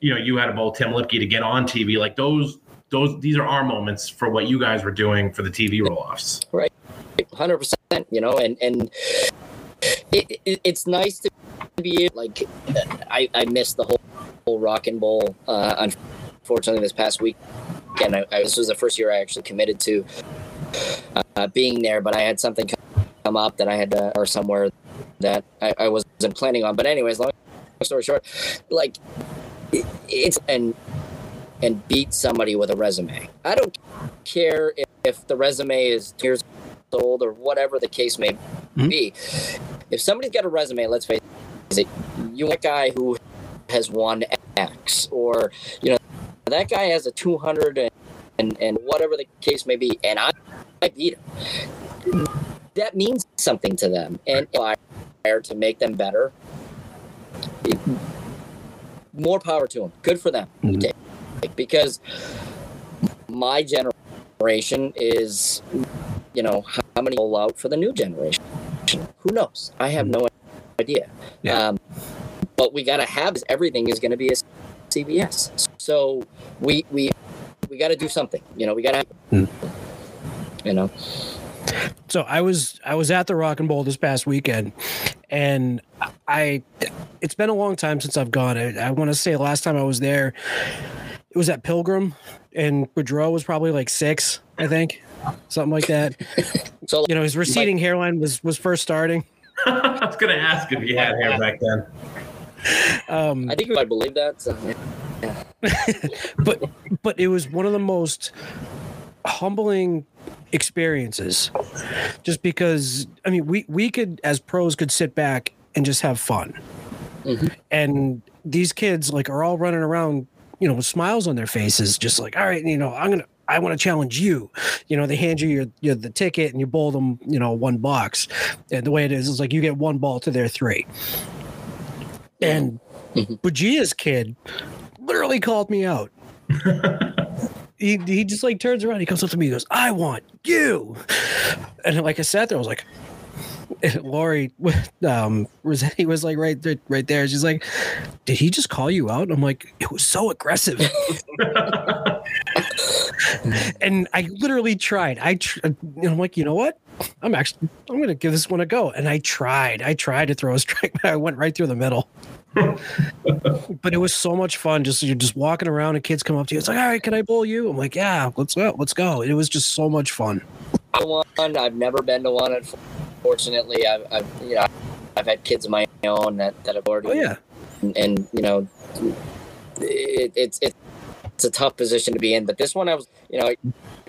you know, you had to bowl Tim Lipke to get on TV. Like those, those, these are our moments for what you guys were doing for the TV roll-offs. Right. hundred percent. You know, and and it, it, it's nice to be like I I missed the whole rock and bowl. Uh, unfortunately, this past week, and I, I, this was the first year I actually committed to uh, being there. But I had something come up that I had to, or somewhere that I, I wasn't planning on. But anyways, long story short, like it, it's and and beat somebody with a resume. I don't care if, if the resume is years old or whatever the case may Mhm. be. If somebody's got a resume, let's face it, you want a guy who has won X or you know that guy has a 200 and and, and whatever the case may be, and I, I beat him. That means something to them, and fire to make them better. More power to them. Good for them. Mhm. Because my generation is, you know, how many roll out for the new generation? Who knows? I have no idea. Yeah. Um, but we got to have is everything is going to be a CBS. So we we we got to do something. You know, we got to. Hmm. You know. so I was I was at the Rock and Bowl this past weekend, and I it's been a long time since I've gone. I, I want to say last time I was there, it was at Pilgrim, and Boudreaux was probably like six, I think, something like that. So You know, his receding hairline was was first starting. I was going to ask if he had hair back then. Um, I think I believe that. So, but but it was one of the most humbling experiences just because i mean we we could as pros could sit back and just have fun Mhm. and these kids like are all running around you know with smiles on their faces just like all right you know i'm gonna I want to challenge you. You know, they hand you your, your the ticket and you bowl them, you know, one box. And the way it is is like you get one ball to their three. And Mhm. Bugia's kid literally called me out. he, he just like turns around, he comes up to me, he goes, I want you. And like I sat there, I was like, and Lori um Rossetti was like right there, right there. She's like, Did he just call you out? I'm like, it was so aggressive. and I literally tried. I tr- and I'm like, you know what? I'm actually I'm gonna give this one a go. And I tried. I tried to throw a strike, but I went right through the middle. but it was so much fun. Just you're just walking around and kids come up to you. It's like, all right, can I bowl you? I'm like, yeah, let's go, let's go. It was just so much fun. I one. I've never been to one. Unfortunately, I've, I've you know I've had kids of my own that that have already Oh yeah. and, and you know it, it's it, it's a tough position to be in. But this one, I was you know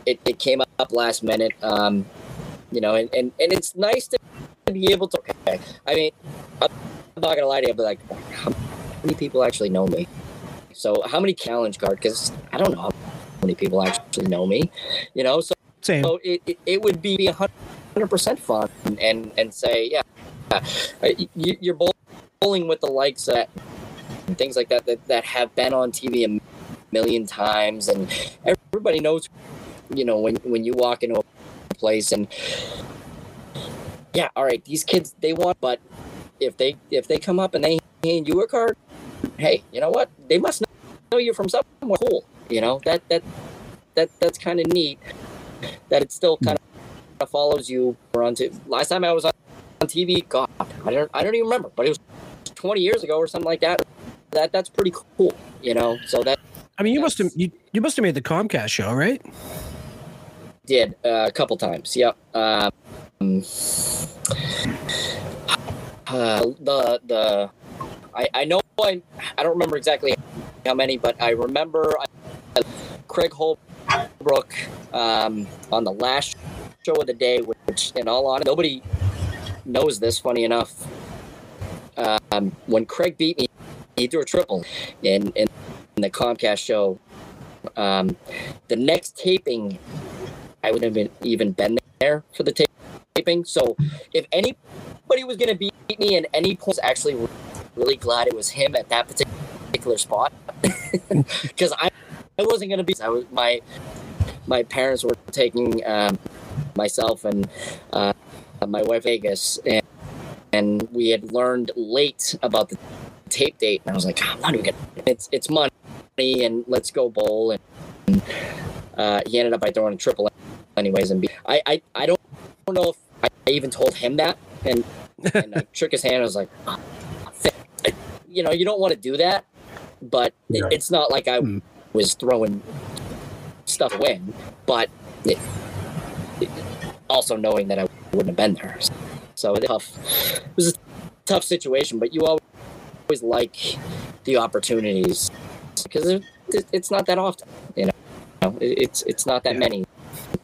it, it came up last minute. Um, you know, and, and, and it's nice to be able to. Okay, I mean, I'm not gonna lie to you, but like, how many people actually know me? So how many challenge card? Because I don't know how many people actually know me. You know, so Same. so it, it, it would be a hundred percent fun and and say yeah, uh, you, you're bowling with the likes of that and things like that, that that have been on TV a million times and everybody knows you know when when you walk into a place and yeah all right these kids they want but if they if they come up and they hand you a card hey you know what? They must know you from somewhere cool you know? That that that that's kind of neat that it still kind of follows you around to last time i was on on tv god i don't i don't even remember but it was 20 years ago or something like that that that's pretty cool you know? So that I mean, you must have you, you must have made the Comcast show, right? Did uh, a couple times yep um, uh, the the I, I know I, I don't remember exactly how many but i remember I, craig holbrook um, on the last show of the day which in all honesty nobody knows this funny enough um, when craig beat me he threw a triple in, in, in the comcast show. Um, the next taping I wouldn't have even been there for the taping. So if anybody was going to beat me in any point, I was actually really glad it was him at that particular spot because I, I wasn't going to be. I was my my parents were taking um, myself and uh, my wife Vegas, and, and we had learned late about the tape date, and I was like, I'm not even gonna. It's it's money, and let's go bowl, and uh, he ended up by throwing a triple anyways and be, I, I I don't don't know if I even told him that and and I shook his hand I was like "Oh, you know you don't want to do that but it, it's not like I Hmm. was throwing stuff away but it, it- also knowing that I wouldn't have been there so it, tough it was a tough situation but you always always like the opportunities because it, it, it's not that often you know it's it's not that Yeah. many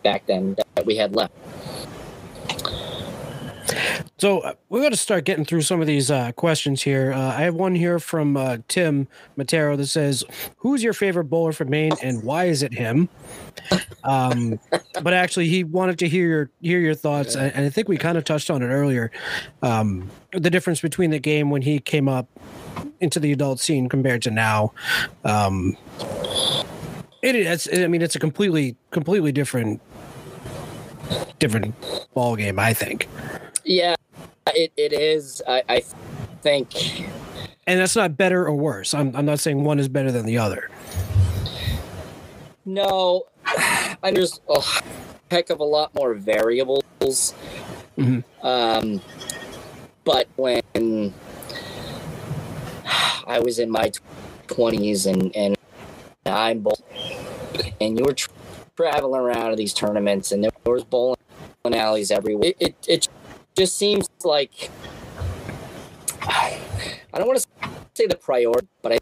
back then that we had left So uh, we're going to start getting through some of these uh, questions here. Uh, I have one here from uh, Tim Matero that says, "Who's your favorite bowler from Maine, and why is it him?" Um, but actually, he wanted to hear your hear your thoughts, and, and I think we kind of touched on it earlier. Um, the difference between the game when he came up into the adult scene compared to now. Um, it is. I mean, it's a completely completely different different ball game. I think. Yeah, it, it is. I, I think and that's not better or worse. I'm, I'm not saying one is better than the other. no. I mean, there's a heck of a lot more variables. Mhm. Um, but when I was in my twenties and and I'm bowl, and you were tra- traveling around to these tournaments, and there was bowling alleys everywhere. It, it it just seems like I don't want to say the priority, but I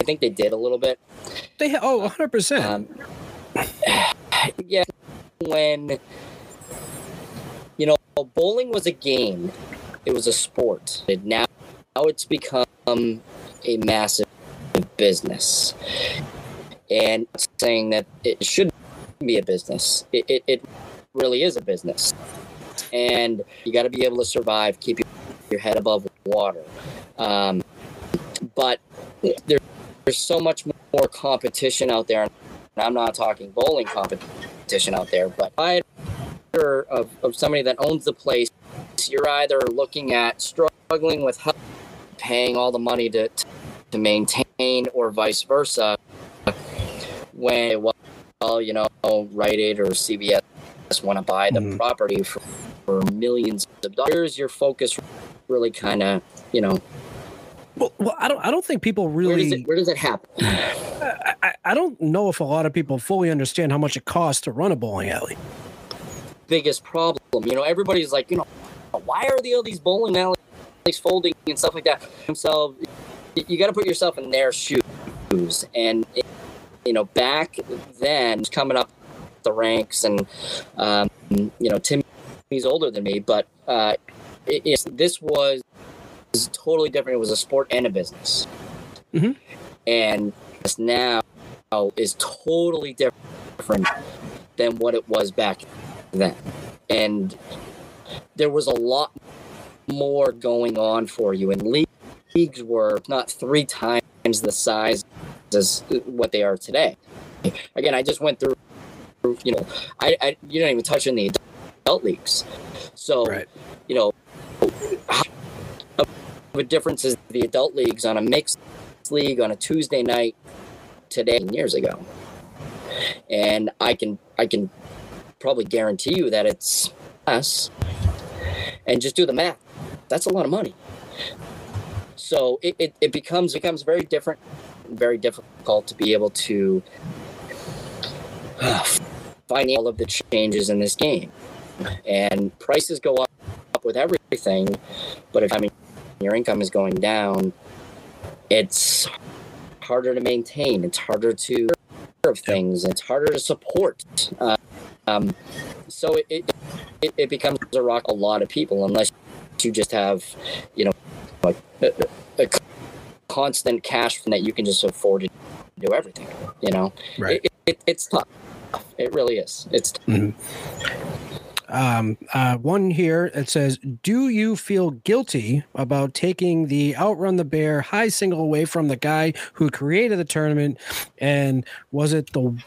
I think they did a little bit. They ha- oh 100 percent. Um, yeah, when you know bowling was a game, it was a sport. And now, now it's become a massive business. And saying that it shouldn't be a business. It, it, it really is a business. And you got to be able to survive, keep your head above water. Um, but there, there's so much more competition out there. And I'm not talking bowling competition out there, but I of, of somebody that owns the place, you're either looking at struggling with help, paying all the money to, to maintain, or vice versa. When, well, you know, Rite Aid or CVS want to buy the mm. property for, for millions of dollars, your focus really kind of, you know, well, well, I don't. I don't think people really. Where does it, where does it happen? I, I don't know if a lot of people fully understand how much it costs to run a bowling alley. Biggest problem, you know, everybody's like, you know, why are the all these bowling alleys folding and stuff like that? So, you got to put yourself in their shoes, and you know, back then, coming up the ranks, and um, you know, Timmy's older than me, but uh, it, it, this was was totally different. It was a sport and a business. Mm-hmm. And this now is totally different than what it was back then. And there was a lot more going on for you. And leagues were not three times the size as what they are today. Again, I just went through, you know, I, I you don't even touch on the adult leagues. So, right. you know, a difference is the adult leagues on a mixed league on a Tuesday night today years ago. And I can I can probably guarantee you that it's less. And just do the math. That's a lot of money. So it, it, it becomes becomes very different, very difficult to be able to uh, find all of the changes in this game. And prices go up, up with everything, but if I mean your income is going down, it's harder to maintain. It's harder to serve things. It's harder to support. Uh, um, so it, it, it becomes a rock a lot of people unless you just have, you know, like a, a constant cash that you can just afford to do everything. You know, right? It, it, it's tough. It really is. It's. Mm-hmm. Um, uh, one here it says, "Do you feel guilty about taking the outrun the bear high single away from the guy who created the tournament? And was it the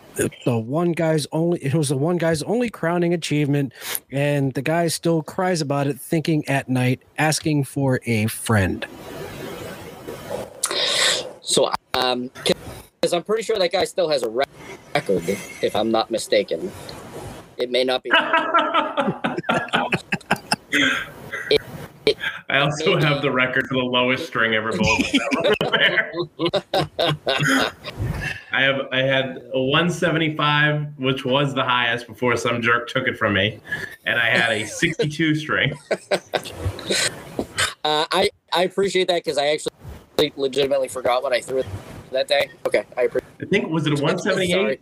the one guy's only? It was the one guy's only crowning achievement, and the guy still cries about it, thinking at night, asking for a friend." So, um, because I'm pretty sure that guy still has a record, if I'm not mistaken. It may not be. it, it, I also have the record for the lowest string ever bowled. I have I had a 175, which was the highest before some jerk took it from me, and I had a 62 string. Uh, I I appreciate that because I actually legitimately forgot what I threw that day. Okay, I appreciate. I think was it a 178?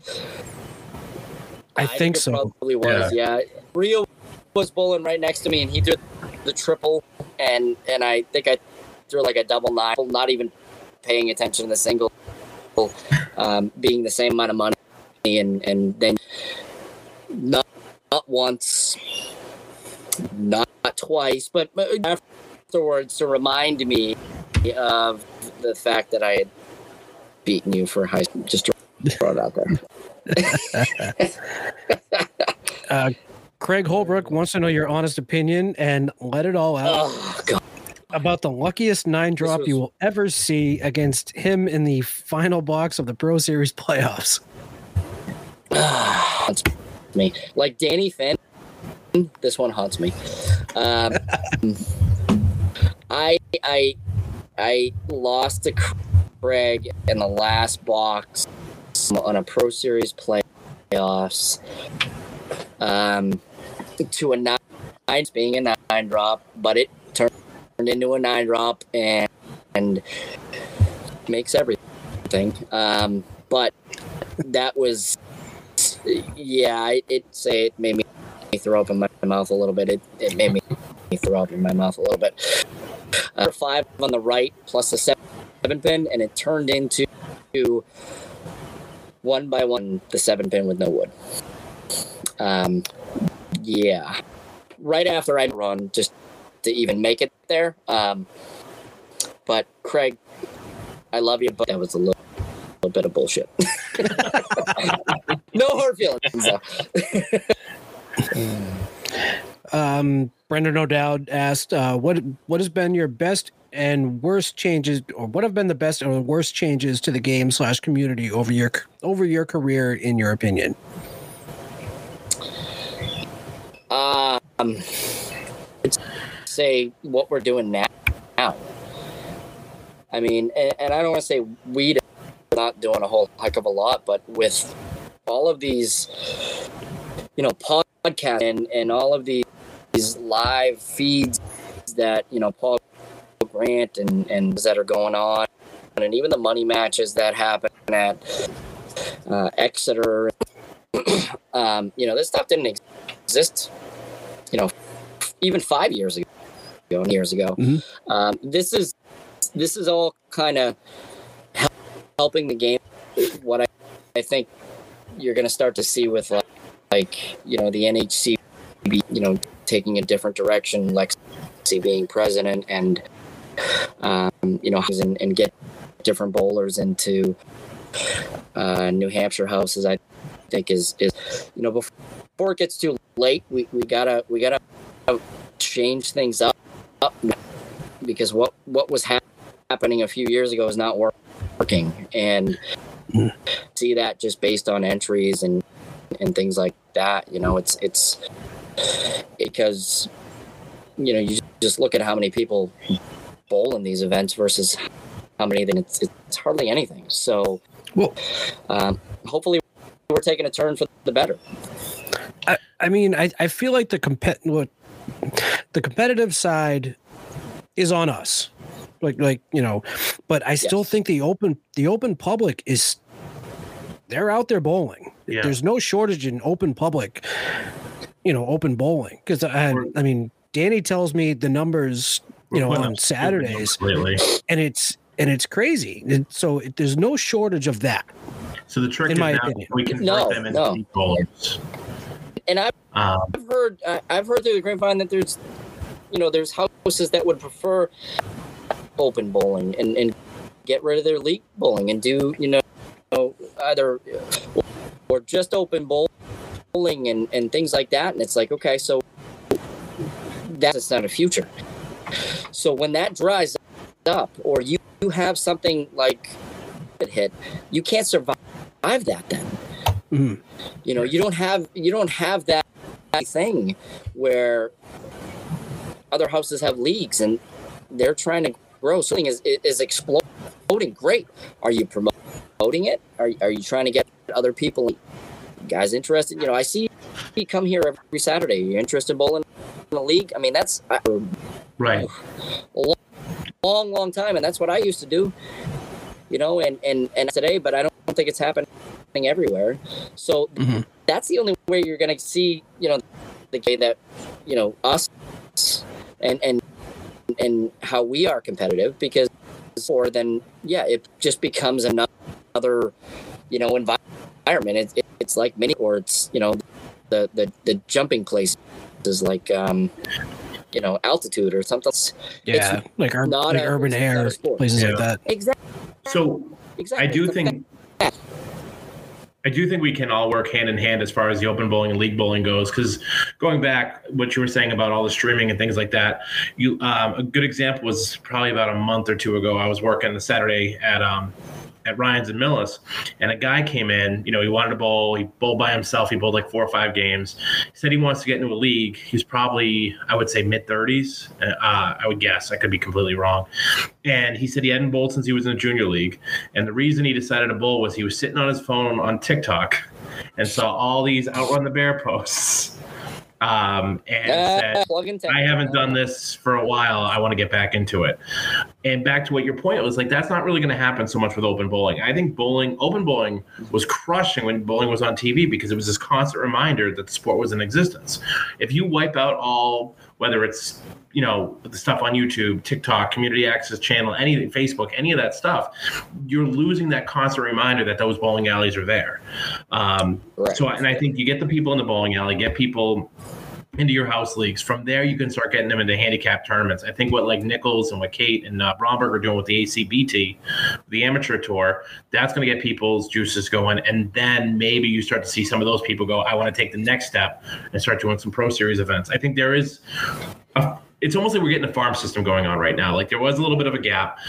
I, I think, think so. Probably was. Yeah. yeah. Rio was bowling right next to me, and he threw the triple, and and I think I threw like a double nine, not even paying attention to the single, um, being the same amount of money, and and then not not once, not, not twice, but afterwards to remind me of the fact that I had beaten you for high. school. Just it out there. uh, Craig Holbrook wants to know your honest opinion and let it all out. Oh, about the luckiest nine drop was... you will ever see against him in the final box of the Pro Series playoffs. haunts me. Like Danny Finn, this one haunts me. Um, I I I lost to Craig in the last box on a Pro Series playoffs um, to a nine, being a nine drop, but it turned into a nine drop and, and makes everything. Um, but that was, yeah, it, it say it made me throw up in my mouth a little bit. It, it made me throw up in my mouth a little bit. Uh, five on the right plus the seven pin, and it turned into one by one the seven pin with no wood. um, yeah, right after I run, just to even make it there. Um, but Craig, I love you, but that was a little, little bit of bullshit. no hard feelings. Though. Um, Brendan O'Dowd asked, uh, "What what has been your best and worst changes, or what have been the best or worst changes to the game slash community over your over your career, in your opinion?" Um, it's say what we're doing now. I mean, and, and I don't want to say we're not doing a whole heck of a lot, but with all of these, you know, podcasts and and all of these these live feeds that you know Paul Grant and and that are going on, and even the money matches that happen at uh, Exeter. um, you know, this stuff didn't exist. You know, even five years ago, years ago. Mhm. Um, this is this is all kind of helping the game. What I, I think you're going to start to see with like, like you know the NHC, you know, taking a different direction, Lexi being president, and um, you know, and, and get different bowlers into uh, New Hampshire houses. I think is is you know before before it gets too late, we, we gotta we gotta change things up, up because what what was hap- happening a few years ago is not wor- working, and see that just based on entries and and things like that. You know, it's it's because you know you just look at how many people bowl in these events versus how many then it's it's hardly anything. So, Well- um, hopefully we're taking a turn for the better. I, I mean, I, I feel like the compet what the competitive side is on us. Like like, you know, but I still Yes. think the open the open public is they're out there bowling. Yeah. There's no shortage in open public, you know, open bowling. Because I, I mean, Danny tells me the numbers, you know, on up stupid numbers Saturdays, lately. and it's and it's crazy. And so it, there's no shortage of that. So the trick In is my now opinion. we convert No, them into no. deep bowlers. And I've Um, I've heard I- I've heard through the grapevine that there's you know there's houses that would prefer open bowling and, and get rid of their league bowling and do you know either or just open bowling and, and things like that and it's like okay so that's not a future. So when that dries up or you, you have something like it hit you can't survive that then. Mhm. you know you don't have you don't have that thing where other houses have leagues and they're trying to grow. Something is is exploding. Great. Are you promoting it? Are, are you trying to get other people guys interested you know i see you come here every saturday you're interested in bowling in a league i mean that's I, right. long, long time, and that's what I used to do. You know, and and and today, but I don't think it's happening everywhere. So Mhm. that's the only way you're going to see, you know, the game that, you know, us and and and how we are competitive because, or then yeah, it just becomes another, you know, envi- environment. It's it's like mini or it's you know, the the the jumping place is like um, you know, altitude or something. Yeah, like, ur- not like a- urban it's not air a sport. places like that. Exactly. So Exactly. I do It's the think I do think we can all work hand in hand as far as the open bowling and league bowling goes. Because going back, what you were saying about all the streaming and things like that, you um, a good example was probably about a month or two ago. I was working the Saturday at um, at Ryan's and Millis, and a guy came in. You know, he wanted to bowl. He bowled by himself. He bowled like four or five games. He said he wants to get into a league. He's probably, I would say, mid thirties. Uh, I would guess. I could be completely wrong. And he said he hadn't bowled since he was in the junior league. And the reason he decided to bowl was he was sitting on his phone on TikTok and saw all these outrun the bear posts. Um, and Uh, said, I haven't done this for a while. I want to get back into it. And back to what your point was like, that's not really going to happen so much with open bowling. I think bowling, open bowling was crushing when bowling was on TV because it was this constant reminder that the sport was in existence. If you wipe out all, whether it's you know the stuff on YouTube, TikTok, Community Access Channel, anything, Facebook, any of that stuff, you're losing that constant reminder that those bowling alleys are there. Um, Correct. so, and I think you get the people in the bowling alley, get people into your house leagues. From there, you can start getting them into handicap tournaments. I think what like Nichols and what Kate and uh, Bromberg are doing with the ACBT, the amateur tour, that's going to get people's juices going. And then maybe you start to see some of those people go, I want to take the next step and start doing some pro series events. I think there is a it's almost like we're getting a farm system going on right now. Like there was a little bit of a gap.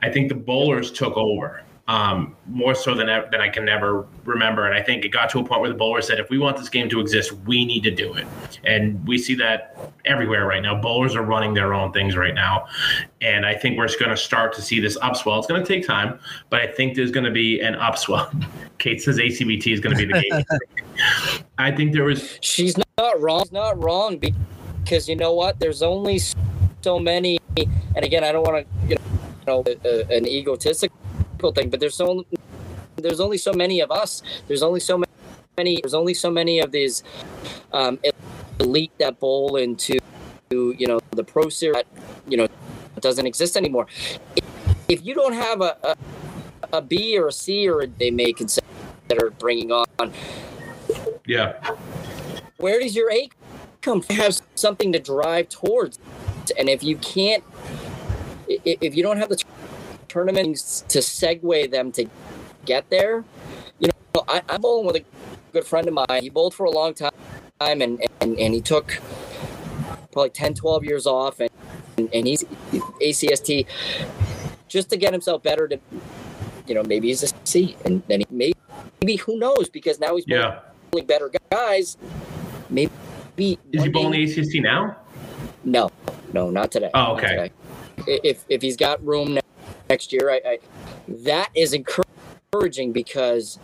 I think the bowlers took over um, more so than than I can ever remember. And I think it got to a point where the bowlers said, if we want this game to exist, we need to do it. And we see that everywhere right now. Bowlers are running their own things right now, and I think we're going to start to see this upswell. It's going to take time, but I think there's going to be an upswell. Kate says ACBT is going to be the game. I think there was She's not wrong. She's not wrong because you know what? There's only so many, and again, I don't want to, you know, uh, an egotistical thing, but there's so there's only so many of us. There's only so many. There's only so many of these um, elite that bowl into, you know, the pro series. That, you know, doesn't exist anymore. If you don't have a, a a B or a C or a, they may consider bringing on yeah. where does your A come from? Have something to drive towards. And if you can't, if you don't have the tournaments to segue them to get there, you know, I, I'm bowling with a good friend of mine. He bowled for a long time and, and, and he took probably 10, 12 years off and, and, he's ACST just to get himself better to, you know, maybe he's a C and then he maybe, maybe who knows because now he's bowling Yeah. better guys. Maybe Is he bowling day- ACC now? No, no, not today. Oh, okay. today. If if he's got room next year, I, I that is encouraging because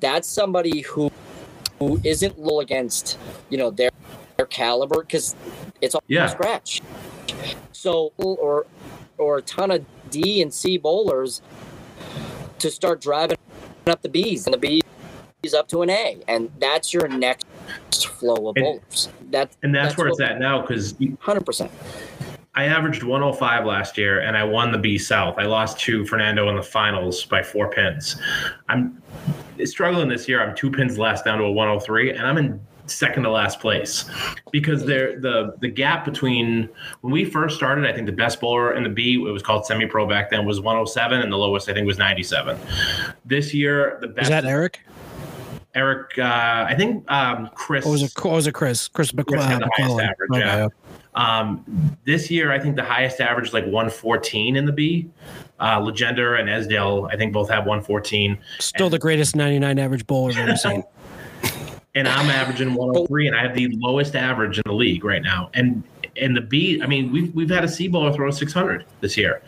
that's somebody who who isn't low against you know their their caliber because it's all Yeah. scratch. So or or a ton of D and C bowlers to start driving up the B's and the B's up to an A, and that's your next flow of And- bowlers. That And that's, That's where it's at now because hundred percent. I averaged 105 last year and I won the B South. I lost to Fernando in the finals by four pins. I'm struggling this year. I'm two pins less down to a 103 and I'm in second to last place because there the the gap between when we first started i think the best bowler in the b it was called semi-pro back then was 107 and the lowest i think was 97 this year the best Is that Eric? Eric uh, i think um, chris Or was it, or was it Chris? Chris Chris had the highest average, Okay, yeah. Um, this year, I think the highest average is like 114 in the B. Uh, Legender and Esdale, I think both have 114, Still the greatest 99 average bowler I've ever seen. and I'm averaging 103, and I have the lowest average in the league right now. And in the B, I mean, we've we've had a C bowler throw 600 this year.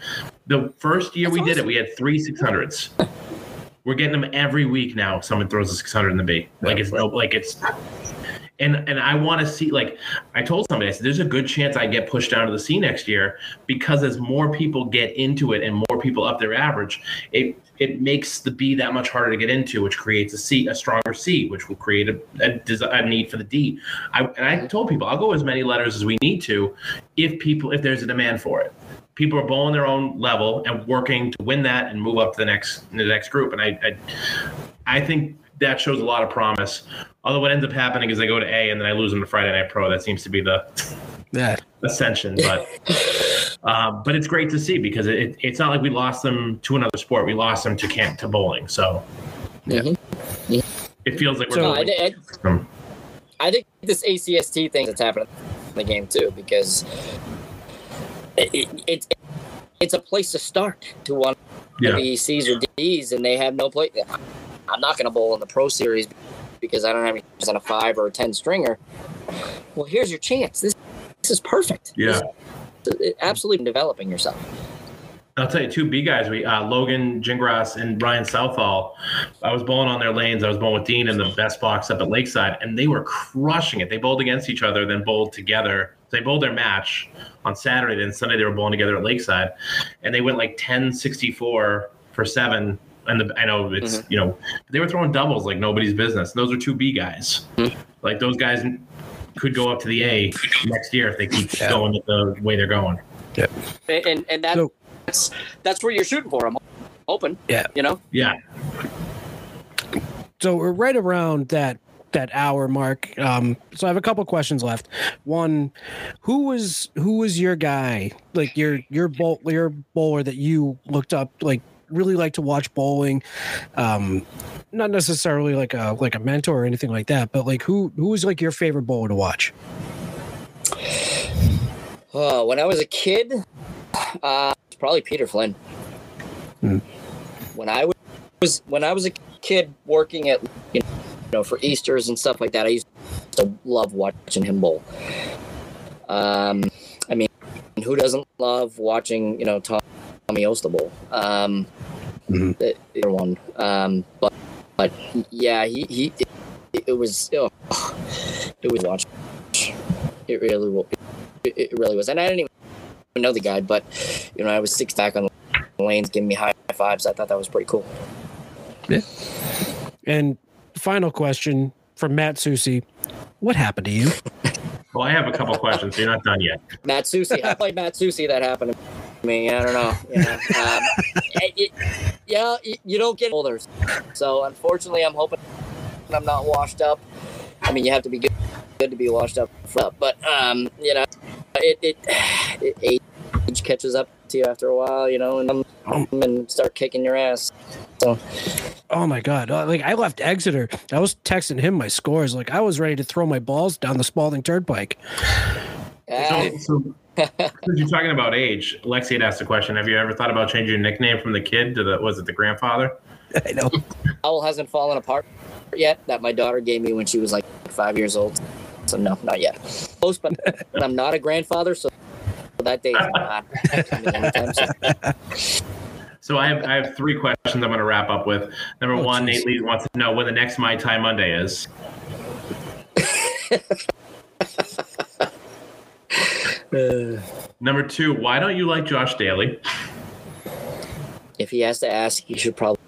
The first year we did it, we had three 600s. We're getting them every week now. Someone throws a 600 in the B. Like it's no, like it's and and I want to see like I told somebody I said there's a good chance I get pushed down to the C next year because as more people get into it and more people up their average, it it makes the B that much harder to get into, which creates a C, a stronger C, which will create a, a, a need for the D. I, and I told people I'll go as many letters as we need to, if people if there's a demand for it. People are bowling their own level and working to win that and move up to the next the next group. And I, I I think that shows a lot of promise. Although what ends up happening is they go to A and then I lose them to Friday Night Pro. That seems to be the Yeah. ascension, but um, but it's great to see because it, it's not like we lost them to another sport. We lost them to camp to bowling. So Yeah. Mhm. it feels like we're So- No, I, building. I, Um, I think this ACST thing that's happening in the game too, because it, it, it's it's a place to start to want Yeah. to be C's or D's, and they have no place. I'm not going to bowl in the Pro Series because I don't have any on a five or a ten stringer. Well, here's your chance. This this is perfect. Yeah. Is absolutely developing yourself. I'll tell you, two B guys, we uh, Logan Gingras and Ryan Southall. I was bowling on their lanes. I was bowling with Dean in the best box up at Lakeside, and they were crushing it. They bowled against each other, then bowled together. They bowled their match on Saturday. Then Sunday they were bowling together at Lakeside, and they went like 10-64 for seven. And the, I know it's mm-hmm. you know they were throwing doubles like nobody's business. Those are two B guys. Mm-hmm. Like those guys could go up to the A next year if they keep Yeah. going the way they're going. Yeah, and, and that, So- that's that's where you're shooting for. I'm hoping. Yeah. You know. Yeah. so we're right around that that hour mark. Um, so I have a couple questions left. One, who was who was your guy? Like your your bowl your bowler that you looked up like really like to watch bowling. Um, not necessarily like a like a mentor or anything like that, but like who who was like your favorite bowler to watch? Oh, when I was a kid, uh, it's probably Peter Flynn. Hmm. When I was when I was a kid working at you know for Easter's and stuff like that, I used to love watching him bowl. Um, I mean, who doesn't love watching you know Tommy Osta bowl? Um, Mhm. the the one, um, but but yeah, he he it, it was oh, it was watch. It really will. It, it really was, and I didn't even know the guy, but you know, I was six back on the lanes, giving me high fives. I thought that was pretty cool. Yeah. And final question from Matt Susi. What happened to you? Well, I have a couple questions. So you're not done yet. Matt Susi, I played Matt Susi. That happened to me. I don't know. You know um, it- it- yeah, you, you don't get older, so unfortunately, I'm hoping I'm not washed up. I mean, you have to be good, good to be washed up, but um, you know, it, it, it age catches up to you after a while, you know, and and start kicking your ass. So Oh my god! Uh, Like I left Exeter. I was texting him my scores. Like I was ready to throw my balls down the Spalding Turnpike. uh, So, you're talking about age, Lexi had asked a question. Have you ever thought about changing your nickname from the kid to the was it the grandfather? I know. owl hasn't fallen apart yet that my daughter gave me when she was like five years old. So no, not yet. Close, but, but I'm not a grandfather, so that day is not coming anytime soon. So I have I have three questions I'm going to wrap up with. Number Oh, one, geez. Nate Lee wants to know when the next My Time Monday is. Number two, why don't you like Josh Daly? if he has to ask, he should probably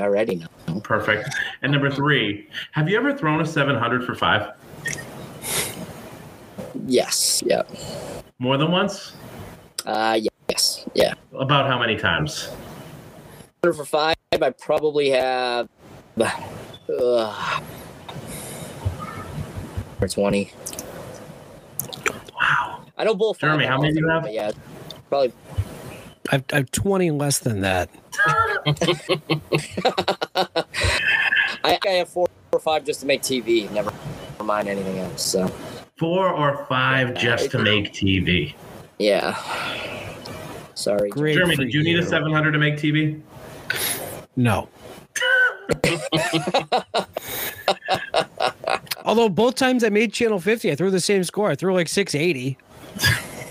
already know. Perfect. And number three, have you ever thrown a 700 for five? Yes. Yeah. More than once? Uh, yes. Yeah. About how many times? For five, I probably have. Uh, or 20. Wow. I know both. Jeremy, how many do you have? Yeah. Probably. I've, I've twenty less than that. I think I have four or five just to make TV. Never mind anything else. So. Four or five just to make TV. Yeah. Sorry. Great. Jeremy, did you need a 700 to make TV? No. Although both times I made channel 50, I threw the same score. I threw like 680.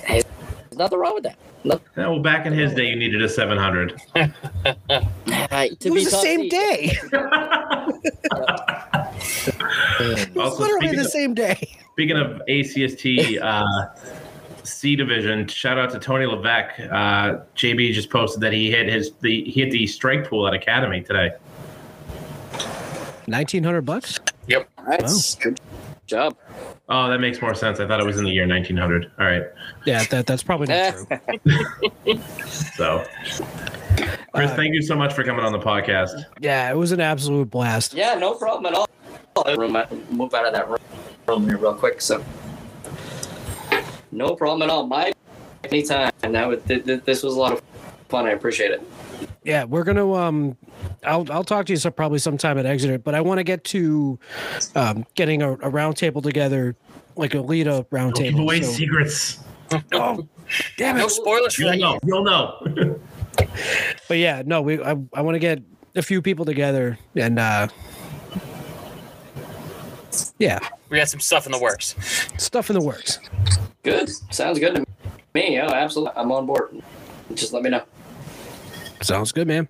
There's nothing wrong with that. No, Yeah, well, back in his day, you needed a 700. uh, It was the same day. It was Also, literally speaking the of- same day. Speaking of ACST uh, C division, shout out to Tony Levesque. Uh, JB just posted that he hit his the he hit the strike pool at Academy today. 1900 bucks? Yep. That's good job. Oh, that makes more sense. I thought it was in the year 1900. All right, Yeah, that, that's probably not true. so Chris, Uh, thank you so much for coming on the podcast. Yeah, it was an absolute blast. Yeah, no problem at all. Room, move out of that room, room here real quick. So, no problem at all. My anytime. And that was, th- th- this was a lot of fun. I appreciate it. Yeah, we're gonna um I'll I'll talk to you some, probably sometime at Exeter, but I want to get to um getting a, a round table together, like a Leda round Don't give table. away so- secrets. oh, damn it! No spoilers You'll know. You'll know. But yeah, no, we I, I want to get a few people together and uh yeah, We got some stuff in the works. stuff in the works. Good. Sounds good to me. me. Yeah, absolutely. I'm on board. Just let me know. Sounds good, man.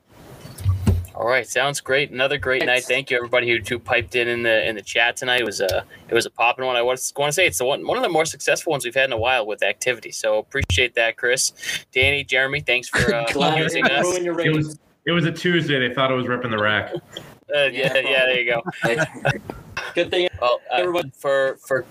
All right, sounds great. Another great night. Thank you everybody who, who piped in in the in the chat tonight. It was a it was a popping one. I was going to say it's the one one of the more successful ones we've had in a while with activity. So appreciate that, Chris, Danny, Jeremy. Thanks for uh, Glad using us. It was it was a Tuesday. They thought it was ripping the rack. Uh, yeah, yeah, there you go. Good thing. Well, uh, Everybody- for for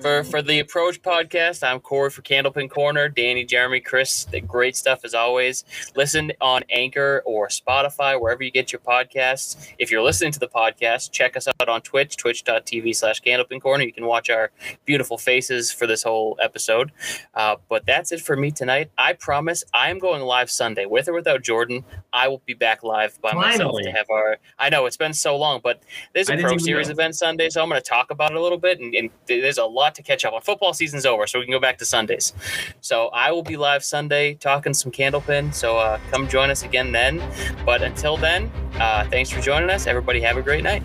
for for the approach podcast, I'm Corey for Candlepin Corner. Danny, Jeremy, Chris, the great stuff as always. Listen on Anchor or Spotify, wherever you get your podcasts. If you're listening to the podcast, check us out on Twitch, twitch.tv slash Candlepin Corner. You can watch our beautiful faces for this whole episode. Uh, but that's it for me tonight. I promise I am going live Sunday, with or without Jordan. I will be back live by myself to have our. I know it's been so long, but there's a Pro Series know. event Sunday, so I'm going to talk about it a little bit. And, and there's a lot to catch up on. Football season's over, so we can go back to Sundays. So I will be live Sunday talking some Candlepin. So uh, come join us again then. But until then, uh, thanks for joining us. Everybody have a great night.